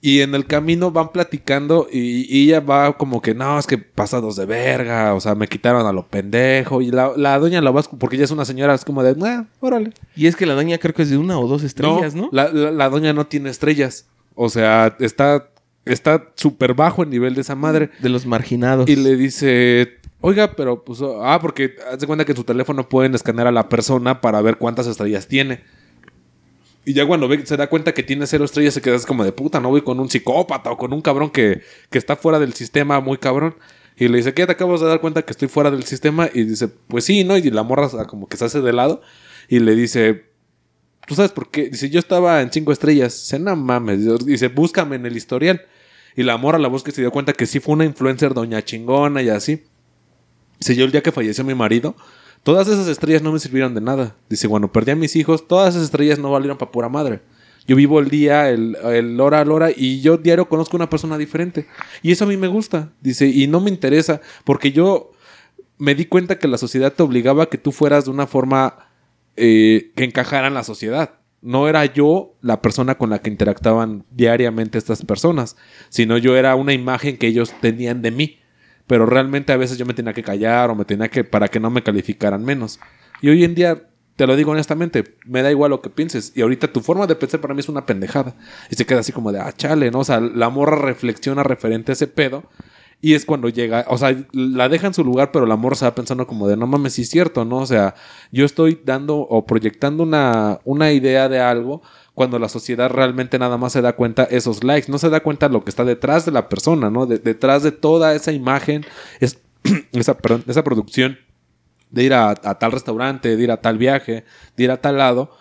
Y en el camino van platicando y, y ella va como que, no, es que pasados de verga, o sea, me quitaron a lo pendejo. Y la, la doña la va, porque ella es una señora, es como de, ah, órale. Y es que la doña creo que es de una o dos estrellas, ¿no? La, la- la doña no tiene estrellas. O sea, está está súper bajo el nivel de esa madre. De los marginados. Y le dice, oiga, pero pues, ah, porque haz de cuenta que en su teléfono pueden escanear a la persona para ver cuántas estrellas tiene. Y ya cuando se da cuenta que tiene cero estrellas, se queda como de puta, no voy con un psicópata o con un cabrón que, que está fuera del sistema, muy cabrón. Y le dice, ¿qué te acabas de dar cuenta que estoy fuera del sistema? Y dice, pues sí, ¿no? Y la morra como que se hace de lado. Y le dice, ¿tú sabes por qué? Dice, yo estaba en cinco estrellas. Dice, no mames. Dice, búscame en el historial. Y la morra la busca y se dio cuenta que sí fue una influencer doña chingona y así. Dice, yo el día que falleció mi marido, todas esas estrellas no me sirvieron de nada. Dice, bueno, perdí a mis hijos, todas esas estrellas no valieron para pura madre. Yo vivo el día, el, el hora al hora, y yo diario conozco una persona diferente. Y eso a mí me gusta. Dice, y no me interesa, porque yo me di cuenta que la sociedad te obligaba a que tú fueras de una forma eh, que encajara en la sociedad. No era yo la persona con la que interactuaban diariamente estas personas, sino yo era una imagen que ellos tenían de mí. Pero realmente a veces yo me tenía que callar o me tenía que para que no me calificaran menos. Y hoy en día, te lo digo honestamente, me da igual lo que pienses. Y ahorita tu forma de pensar para mí es una pendejada. Y se queda así como de, ah, chale, ¿no? O sea, la morra reflexiona referente a ese pedo. Y es cuando llega, o sea, la deja en su lugar, pero la morra se va pensando como de, no mames, sí es cierto, ¿no? O sea, yo estoy dando o proyectando una, una idea de algo cuando la sociedad realmente nada más se da cuenta esos likes, no se da cuenta lo que está detrás de la persona, ¿no? De- detrás de toda esa imagen, es, esa, perdón, esa producción de ir a, tal restaurante, de ir a tal viaje, de ir a tal lado,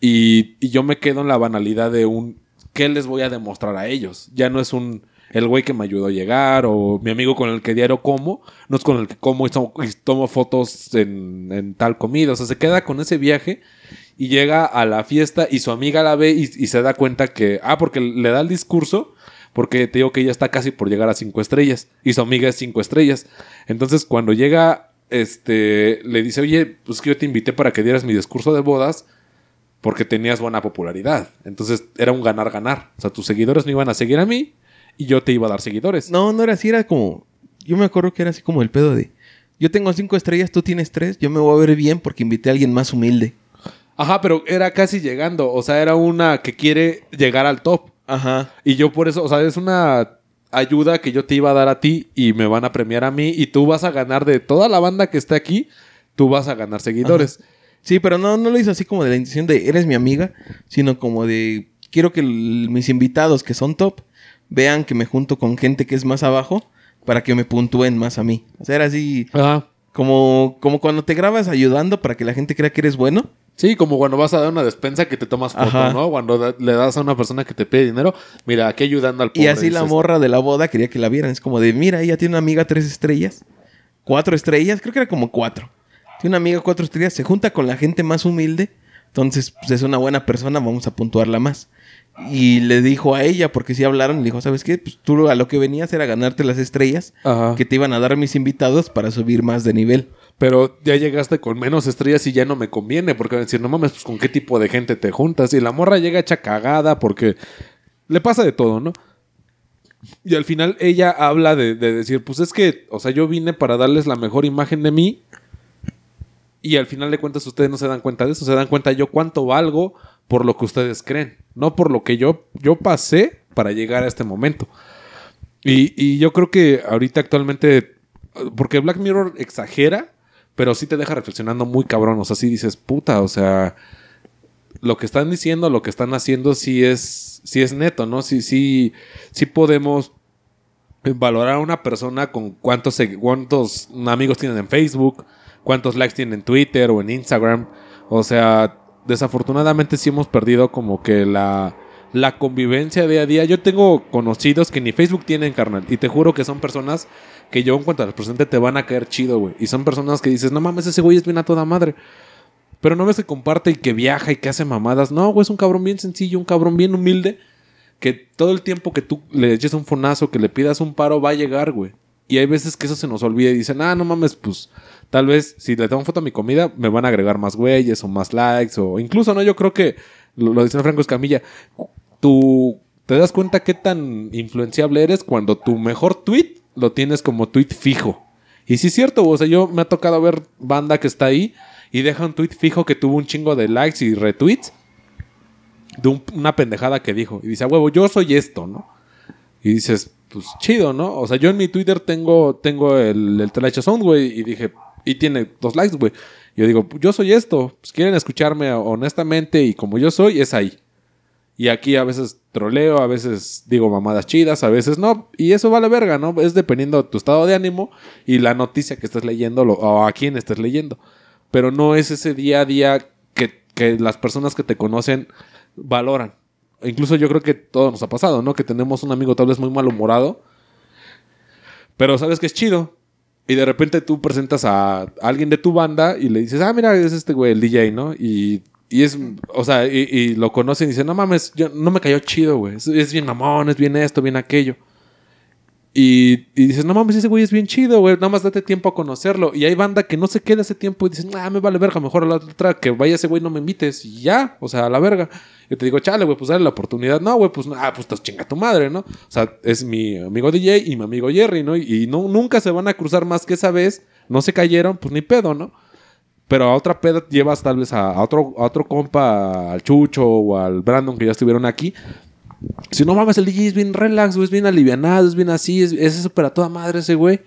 y, yo me quedo en la banalidad de un ¿qué les voy a demostrar a ellos? Ya no es un el güey que me ayudó a llegar o mi amigo con el que diario como, no es con el que como y tomo, fotos en tal comida, o sea, se queda con ese viaje y llega a la fiesta y su amiga la ve y, se da cuenta que, ah, porque le da el discurso, porque te digo que ella está casi por llegar a cinco estrellas y su amiga es cinco estrellas. Entonces, cuando llega, este, le dice, oye, pues que yo te invité para que dieras mi discurso de bodas porque tenías buena popularidad. Entonces, era un ganar-ganar. O sea, tus seguidores me iban a seguir a mí y yo te iba a dar seguidores. No, no era así, era como. Yo me acuerdo que era así como el pedo de. Yo tengo cinco estrellas, tú tienes tres, yo me voy a ver bien porque invité a alguien más humilde. Ajá, pero era casi llegando. O sea, era una que quiere llegar al top. Ajá. Y yo por eso, o sea, es una ayuda que yo te iba a dar a ti y me van a premiar a mí y tú vas a ganar de toda la banda que está aquí, tú vas a ganar seguidores. Sí, pero no, no lo hizo así como de la intención de eres mi amiga, sino como de quiero que mis invitados que son top vean que me junto con gente que es más abajo para que me puntúen más a mí. O sea, era así Ajá. como, como cuando te grabas ayudando para que la gente crea que eres bueno. Sí, como cuando vas a dar una despensa que te tomas foto, Ajá. ¿no? Cuando da- le das a una persona que te pide dinero, mira, aquí ayudando al Y pobre. así la morra de la boda quería que la vieran. Es como de, mira, ella tiene una amiga tres estrellas. Cuatro estrellas, creo que era como cuatro. Tiene una amiga cuatro estrellas, se junta con la gente más humilde. Entonces, pues es una buena persona, vamos a puntuarla más. Y le dijo a ella, porque si hablaron, le dijo, ¿sabes qué? Pues tú a lo que venías era ganarte las estrellas Ajá. que te iban a dar mis invitados para subir más de nivel. Pero ya llegaste con menos estrellas y ya no me conviene, porque van a decir, no mames, pues con qué tipo de gente te juntas. Y la morra llega hecha cagada porque le pasa de todo, ¿no? Y al final ella habla de, de decir, pues es que, o sea, yo vine para darles la mejor imagen de mí. Y al final de cuentas ustedes no se dan cuenta de eso, se dan cuenta yo cuánto valgo por lo que ustedes creen, no por lo que yo, yo pasé para llegar a este momento. Y, y yo creo que ahorita actualmente, porque Black Mirror exagera, pero sí te deja reflexionando muy cabrón. O sea, sí dices, puta, o sea, lo que están diciendo, lo que están haciendo, sí es, sí es neto, ¿no? Sí, sí, sí podemos valorar a una persona con cuántos, cuántos amigos tienen en Facebook, cuántos likes tienen en Twitter o en Instagram. O sea, desafortunadamente sí hemos perdido como que la, la convivencia día a día. Yo tengo conocidos que ni Facebook tienen, carnal. Y te juro que son personas que yo en cuanto las presente te van a caer chido, güey. Y son personas que dices, no mames, ese güey es bien a toda madre. Pero no ves que comparte y que viaja y que hace mamadas. No, güey, es un cabrón bien sencillo, un cabrón bien humilde. Que todo el tiempo que tú le eches un fonazo, que le pidas un paro, va a llegar, güey. Y hay veces que eso se nos olvida y dicen, ah, no mames, pues tal vez si le tomo foto a mi comida, me van a agregar más güeyes o más likes. O incluso, ¿no? Yo creo que, lo, lo dice Franco Escamilla, tú te das cuenta qué tan influenciable eres cuando tu mejor tweet lo tienes como tweet fijo. Y sí es cierto, o sea, yo me ha tocado ver banda que está ahí y deja un tweet fijo que tuvo un chingo de likes y retweets de un- una pendejada que dijo. Y dice, a huevo, yo soy esto, ¿no? Y dices, pues chido, ¿no? O sea, yo en mi Twitter tengo, tengo el, el Telacha Sound, güey, y dije, y tiene dos likes, güey. Yo digo, yo soy esto. Pues quieren escucharme honestamente y como yo soy, es ahí. Y aquí a veces troleo, a veces digo mamadas chidas, a veces no. Y eso vale verga, ¿no? Es dependiendo de tu estado de ánimo y la noticia que estés leyendo o a quién estés leyendo. Pero no es ese día a día que, que las personas que te conocen valoran. Incluso yo creo que todo nos ha pasado, ¿no? Que tenemos un amigo tal vez muy malhumorado, pero sabes que es chido. Y de repente tú presentas a alguien de tu banda y le dices, ah, mira, es este güey, el DJ, ¿no? Y, y es, o sea, y, y lo conocen y dicen, no mames, yo, no me cayó chido, güey. Es, bien mamón, es bien esto, bien aquello. Y, y dices, no mames, ese güey es bien chido, güey. Nada más date tiempo a conocerlo. Y hay banda que no se queda ese tiempo y dicen, ah, me vale verga, mejor a la otra que vaya ese güey, no me invites. Y ya, o sea, a la verga. Yo te digo, chale, güey, pues dale la oportunidad. No, güey, pues, ah, pues te chinga tu madre, ¿no? O sea, es mi amigo DJ y mi amigo Jerry, ¿no? Y, y no, nunca se van a cruzar más que esa vez. No se cayeron, pues ni pedo, ¿no? Pero a otra peda llevas tal vez a, otro, a otro compa, al Chucho o al Brandon que ya estuvieron aquí. Si no mames, el DJ es bien relax, güey, es bien alivianado, es bien así, es, es súper a toda madre ese güey.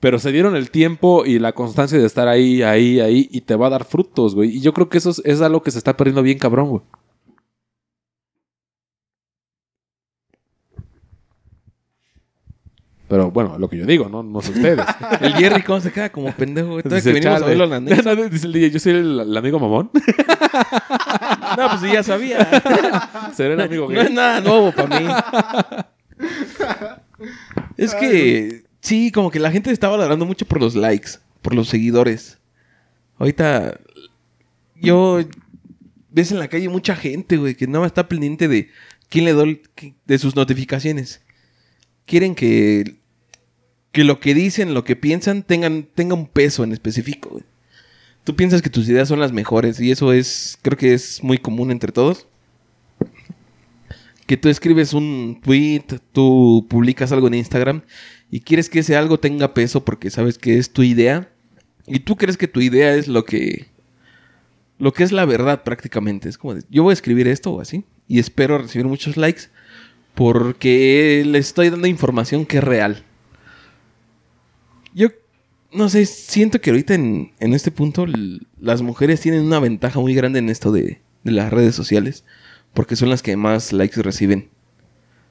Pero se dieron el tiempo y la constancia de estar ahí, ahí, ahí, y te va a dar frutos, güey. Y yo creo que eso es, es algo que se está perdiendo bien cabrón, güey. Pero bueno, lo que yo digo, no, no sé ustedes. El Jerry, ¿cómo se queda? Como pendejo, Dice, que venimos a verlo en la. No, Dice el DJ, yo soy el, el amigo mamón. No, pues sí, ya sabía. Seré el amigo No es gay. nada nuevo para mí. Es que sí, como que la gente está valorando mucho por los likes, por los seguidores. Ahorita yo ves en la calle mucha gente, güey, que nada más está pendiente de quién le doy de sus notificaciones. Quieren que que lo que dicen, lo que piensan tengan tenga un peso en específico. Tú piensas que tus ideas son las mejores y eso es creo que es muy común entre todos que tú escribes un tweet, tú publicas algo en Instagram y quieres que ese algo tenga peso porque sabes que es tu idea y tú crees que tu idea es lo que lo que es la verdad prácticamente. Es como yo voy a escribir esto o así y espero recibir muchos likes porque le estoy dando información que es real. Yo no sé, siento que ahorita en, en este punto las mujeres tienen una ventaja muy grande en esto de, de las redes sociales porque son las que más likes reciben.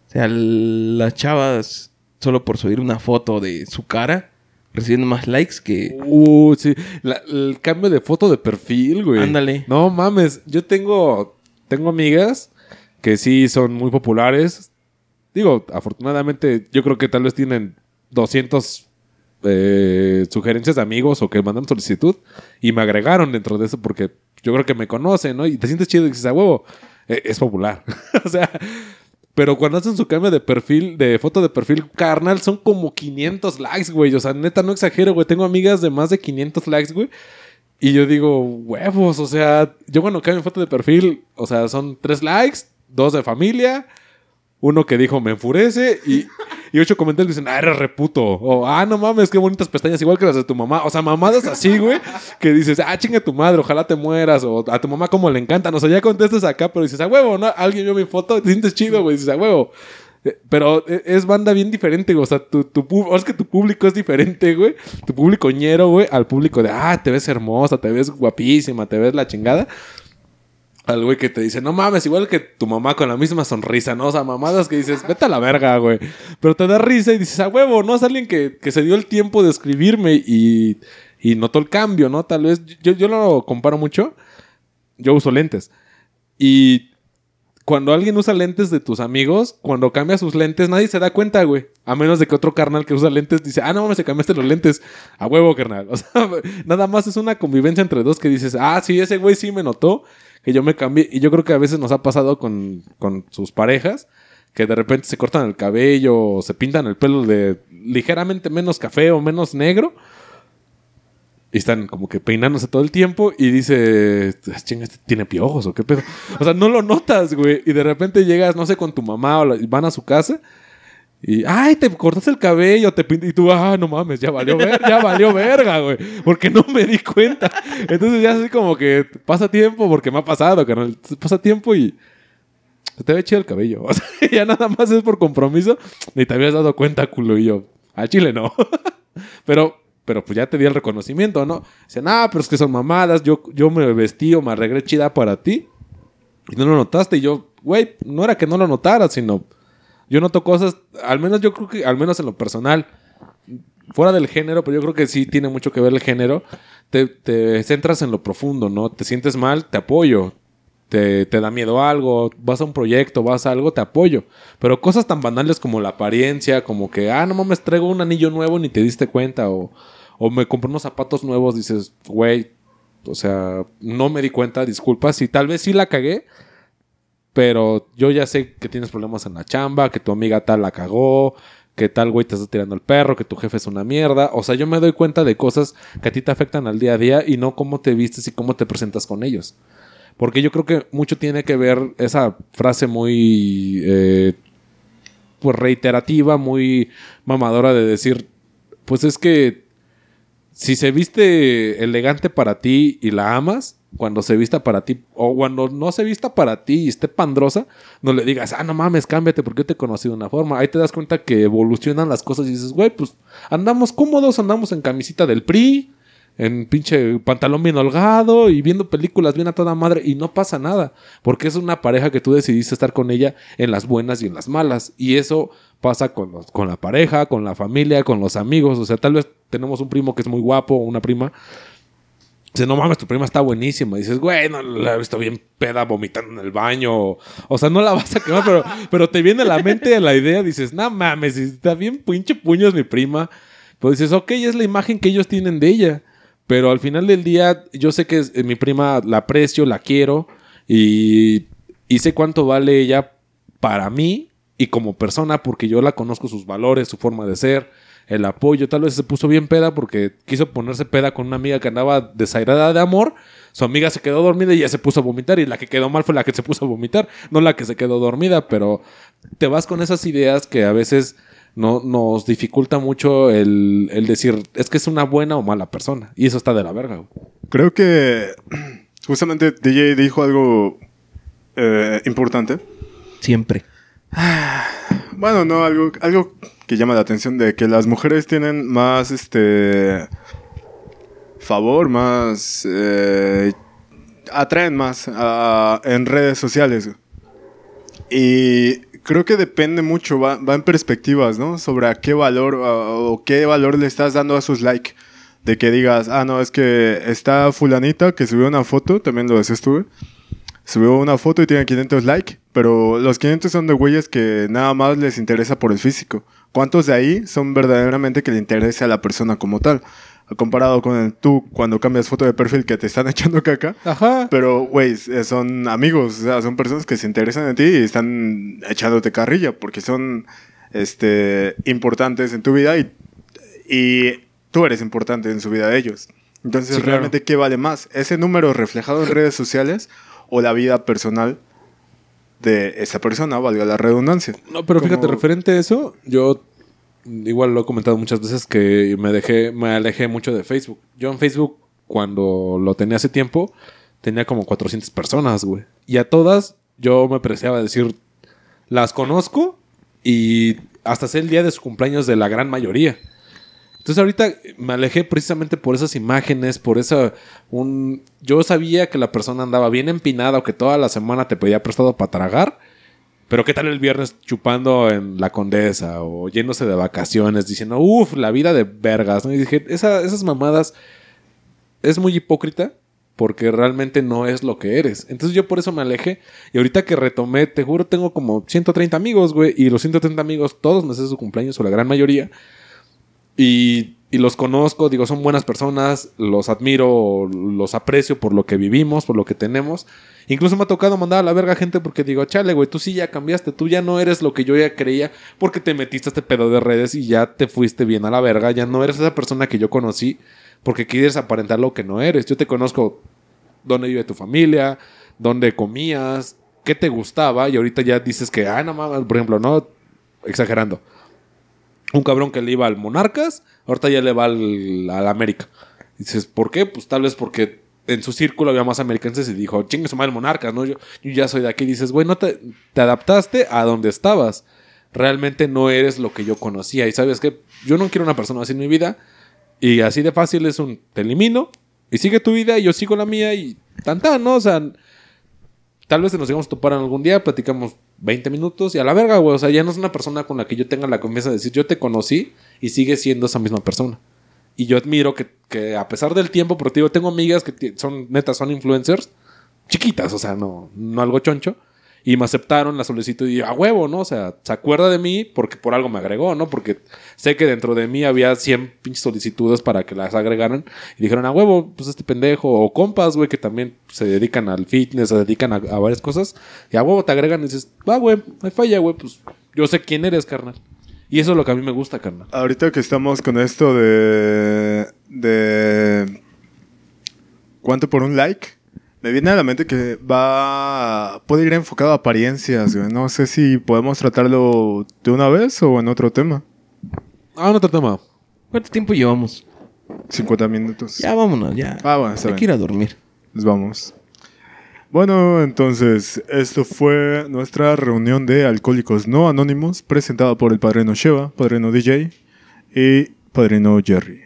O sea, las chavas, solo por subir una foto de su cara, reciben más likes que... Uh, sí. La- el cambio de foto de perfil, güey. Ándale. No mames. Yo tengo, tengo amigas que sí son muy populares. Digo, afortunadamente, yo creo que tal vez tienen 200 eh, sugerencias de amigos o que mandan solicitud y me agregaron dentro de eso porque yo creo que me conocen, ¿no? Y te sientes chido y dices, a huevo, eh, es popular. o sea, pero cuando hacen su cambio de perfil, de foto de perfil carnal, son como 500 likes, güey. O sea, neta, no exagero, güey. Tengo amigas de más de 500 likes, güey. Y yo digo, huevos, o sea, yo cuando cambio foto de perfil, o sea, son tres likes, dos de familia, uno que dijo me enfurece y, y ocho comentarios dicen, ah, eres reputo. O, ah, no mames, qué bonitas pestañas, igual que las de tu mamá. O sea, mamadas así, güey, que dices, ah, chinga tu madre, ojalá te mueras. O a tu mamá como le encantan. O sea, ya contestas acá, pero dices, a huevo, ¿no? Alguien vio mi foto, te sientes chido, güey, dices, a huevo. Eh, Pero eh, es banda bien diferente, güey. O sea, tu, tu, es que tu público es diferente, güey. Tu público ñero, güey, al público de, ah, te ves hermosa, te ves guapísima, te ves la chingada al güey que te dice, no mames, igual que tu mamá con la misma sonrisa, ¿no? O sea, mamadas que dices, vete a la verga, güey. Pero te da risa y dices, a huevo, ¿no? Es alguien que, que se dio el tiempo de escribirme y, y notó el cambio, ¿no? Tal vez, yo, yo lo comparo mucho. Yo uso lentes. Y cuando alguien usa lentes de tus amigos, cuando cambia sus lentes, nadie se da cuenta, güey. A menos de que otro carnal que usa lentes dice, ah, no mames, se cambiaste los lentes. A huevo, carnal. O sea, nada más es una convivencia entre dos que dices, ah, sí, ese güey sí me notó que yo me cambié. Y yo creo que a veces nos ha pasado con, con sus parejas, que de repente se cortan el cabello o se pintan el pelo de ligeramente menos café o menos negro. Y están como que peinándose todo el tiempo y dice, chinga, este tiene piojos o qué pedo. O sea, no lo notas, güey. Y de repente llegas, no sé, con tu mamá o van a su casa y, ay, te cortaste el cabello, te. Y tú, ah, no mames, ya valió, ver ya valió verga, güey. Porque no me di cuenta. Entonces ya así como que pasa tiempo, porque me ha pasado, carnal. Pasa tiempo y te ve chido el cabello. O sea, ya nada más es por compromiso. Ni te habías dado cuenta, culo. Y yo, al chile no. pero, pero pues ya te di el reconocimiento, ¿no? Dicen, ah, pero es que son mamadas. Yo, yo me vestí o me arreglé chida para ti. Y no lo notaste. Y yo, güey, no era que no lo notaras, sino yo noto cosas, al menos yo creo que, al menos en lo personal, fuera del género, pero yo creo que sí tiene mucho que ver el género, te, centras en lo profundo, ¿no? Te sientes mal, te apoyo. Te, te da miedo algo, vas a un proyecto, vas a algo, te apoyo. Pero cosas tan banales como la apariencia, como que, ah, no mames, traigo un anillo nuevo ni te diste cuenta, o, o me compré unos zapatos nuevos, dices, güey, o sea, no me di cuenta, disculpas, y tal vez sí la cagué, pero yo ya sé que tienes problemas en la chamba, que tu amiga tal la cagó, que tal güey te está tirando el perro, que tu jefe es una mierda. O sea, yo me doy cuenta de cosas que a ti te afectan al día a día y no cómo te vistes y cómo te presentas con ellos. Porque yo creo que mucho tiene que ver esa frase muy eh, pues reiterativa, muy mamadora de decir, pues es que si se viste elegante para ti y la amas, cuando se vista para ti, o cuando no se vista para ti y esté pandrosa, no le digas, ah, no mames, cámbiate porque yo te conocí de una forma. Ahí te das cuenta que evolucionan las cosas y dices, güey, pues andamos cómodos, andamos en camisita del PRI, en pinche pantalón bien holgado y viendo películas bien a toda madre y no pasa nada, porque es una pareja que tú decidiste estar con ella en las buenas y en las malas y eso pasa con, con la pareja, con la familia, con los amigos, o sea, tal vez tenemos un primo que es muy guapo una prima. Dice, no mames, tu prima está buenísima. dices, güey, no la he visto bien peda vomitando en el baño. O sea, no la vas a quemar, pero, pero te viene a la mente la idea. Dices, no mames, está bien pinche puños mi prima. Pues dices, ok, es la imagen que ellos tienen de ella. Pero al final del día, yo sé que es- eh, mi prima la aprecio, la quiero y sé cuánto vale ella para mí y como persona, porque yo la conozco sus valores, su forma de ser, el apoyo. Tal vez se puso bien peda porque quiso ponerse peda con una amiga que andaba desairada de amor. Su amiga se quedó dormida y ya se puso a vomitar. Y la que quedó mal fue la que se puso a vomitar, no la que se quedó dormida. Pero te vas con esas ideas que a veces no, nos dificulta mucho el, el decir es que es una buena o mala persona. Y eso está de la verga. güey. Creo que justamente DJ dijo algo eh, importante. Siempre. Bueno, no, algo, algo que llama la atención de que las mujeres tienen más este favor, más eh, atraen más en redes sociales. Y creo que depende mucho, va, va en perspectivas, ¿no? Sobre a qué valor o, qué valor le estás dando a sus likes. De que digas, ah, no, es que está fulanita que subió una foto, también lo decías tú. Subió una foto y tiene 500 likes, pero los 500 son de güeyes que nada más les interesa por el físico. ¿Cuántos de ahí son verdaderamente que le interesa a la persona como tal? Comparado con el tú cuando cambias foto de perfil que te están echando caca. Ajá. Pero, güey, son amigos, o sea, son personas que se interesan en ti y están echándote carrilla porque son este, importantes en tu vida y, y tú eres importante en su vida de ellos. Entonces, Sí, claro. realmente, ¿qué vale más? ¿Ese número reflejado en redes sociales o la vida personal de esa persona, valga la redundancia? No, pero fíjate, referente a eso, yo igual lo he comentado muchas veces que me dejé, me alejé mucho de Facebook. Yo en Facebook, cuando lo tenía hace tiempo, tenía como 400 personas, güey. Y a todas yo me preciaba decir, las conozco y hasta sé el día de su cumpleaños de la gran mayoría. Entonces ahorita me alejé precisamente por esas imágenes, por esa un yo sabía que la persona andaba bien empinada o que toda la semana te pedía prestado para tragar, pero qué tal el viernes chupando en la Condesa o yéndose de vacaciones diciendo, "Uf, la vida de vergas", ¿no? Y dije, "Esa- esas mamadas es muy hipócrita porque realmente no es lo que eres. Entonces yo por eso me alejé. Y ahorita que retomé, te juro, tengo como 130 amigos, güey. Y los 130 amigos, todos me sé su cumpleaños, o la gran mayoría. Y, los conozco, digo, son buenas personas, los admiro, los aprecio por lo que vivimos, por lo que tenemos. Incluso me ha tocado mandar a la verga gente porque digo, chale, güey, tú sí ya cambiaste, tú ya no eres lo que yo ya creía porque te metiste a este pedo de redes y ya te fuiste bien a la verga, ya no eres esa persona que yo conocí porque quieres aparentar lo que no eres. Yo te conozco dónde vive tu familia, dónde comías, qué te gustaba y ahorita ya dices que, ah, no mames, por ejemplo, no, exagerando. Un cabrón que le iba al Monarcas, ahorita ya le va al, al América. Dices, ¿por qué? Pues tal vez porque en su círculo había más americanos y dijo, chingue su madre el Monarcas, ¿no? Yo, yo ya soy de aquí. dices, güey, no te, te adaptaste a donde estabas. Realmente no eres lo que yo conocía. Y sabes que yo no quiero una persona así en mi vida. Y así de fácil es un, te elimino y sigue tu vida y yo sigo la mía y tan tan, ¿no? O sea, tal vez nos íbamos a topar algún día, platicamos 20 minutos y a la verga, güey. O sea, ya no es una persona con la que yo tenga la confianza de decir, yo te conocí y sigue siendo esa misma persona. Y yo admiro que, que a pesar del tiempo, porque digo, tengo amigas que son, netas, son influencers, chiquitas, o sea, no, no algo choncho. Y me aceptaron la solicitud y a huevo, ¿no? O sea, se acuerda de mí porque por algo me agregó, ¿no? Porque sé que dentro de mí había 100 pinches solicitudes para que las agregaran. Y dijeron, a huevo, pues este pendejo. O compas, güey, que también se dedican al fitness, se dedican a, varias cosas. Y a huevo te agregan y dices, va, güey, no hay falla, güey, pues yo sé quién eres, carnal. Y eso es lo que a mí me gusta, carnal. Ahorita que estamos con esto de. de. ¿Cuánto por un like? Me viene a la mente que va. puede ir enfocado a apariencias, güey. No sé si podemos tratarlo de una vez o en otro tema. Ah, no tema. ¿Cuánto tiempo llevamos? 50 minutos. Ya vámonos, ya. Ah, bueno, está Hay bien. que ir a dormir. Nos vamos. Bueno, entonces, esto fue nuestra reunión de Alcohólicos No Anónimos, presentada por el padrino Sheva, padrino DJ y padrino Jerry.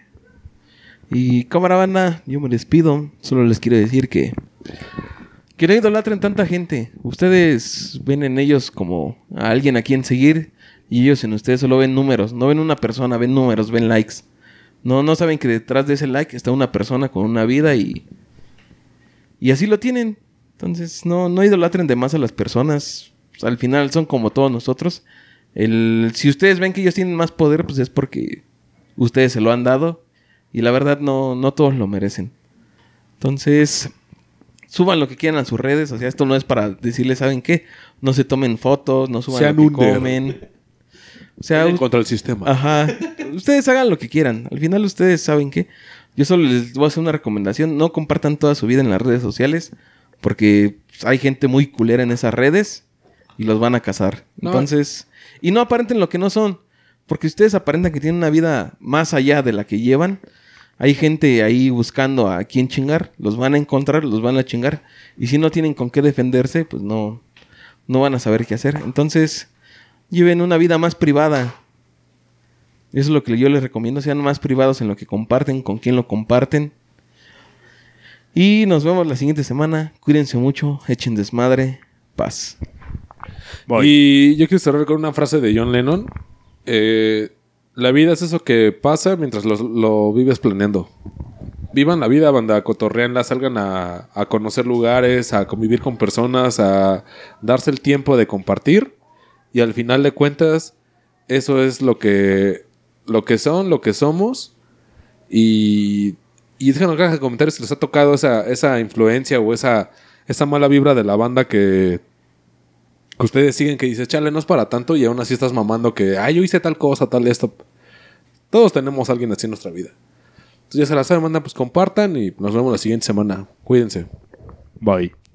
Y cámara banda, yo me despido. Solo les quiero decir que. Que no idolatren tanta gente. Ustedes ven en ellos como a alguien a quien seguir. Y ellos en ustedes solo ven números. No ven una persona, ven números, ven likes. No, no saben que detrás de ese like está una persona con una vida y. Y así lo tienen. Entonces, no, no idolatren de más a las personas. Al final son como todos nosotros. El, si ustedes ven que ellos tienen más poder, pues es porque ustedes se lo han dado. Y la verdad, no, no todos lo merecen. Entonces, suban lo que quieran a sus redes. O sea, esto no es para decirles, ¿saben qué? No se tomen fotos, no suban Sean lo que comen. O sea, contra el sistema. Ajá. ustedes hagan lo que quieran. Al final ustedes saben que yo solo les voy a hacer una recomendación. No compartan toda su vida en las redes sociales. Porque hay gente muy culera en esas redes. Y los van a cazar. No. Entonces... Y no aparenten lo que no son. Porque ustedes aparentan que tienen una vida más allá de la que llevan. Hay gente ahí buscando a quién chingar. Los van a encontrar, los van a chingar. Y si no tienen con qué defenderse, pues no, no van a saber qué hacer. Entonces, lleven una vida más privada. Eso es lo que yo les recomiendo. Sean más privados en lo que comparten, con quién lo comparten. Y nos vemos la siguiente semana. Cuídense mucho, echen desmadre. Paz. Voy. Y yo quiero cerrar con una frase de John Lennon. Eh, la vida es eso que pasa mientras lo, lo vives planeando. Vivan la vida, banda, cotorreanla, salgan a, a conocer lugares, a convivir con personas, a darse el tiempo de compartir. Y al final de cuentas, eso es lo que, lo que son, lo que somos. Y, y déjanos en la caja de comentarios si les ha tocado esa, esa influencia o esa, esa mala vibra de la banda que, que ustedes siguen que dice, chale, no es para tanto y aún así estás mamando que, ay, yo hice tal cosa, tal esto. Todos tenemos a alguien así en nuestra vida. Entonces ya se la saben, manda, pues compartan y nos vemos la siguiente semana. Cuídense. Bye.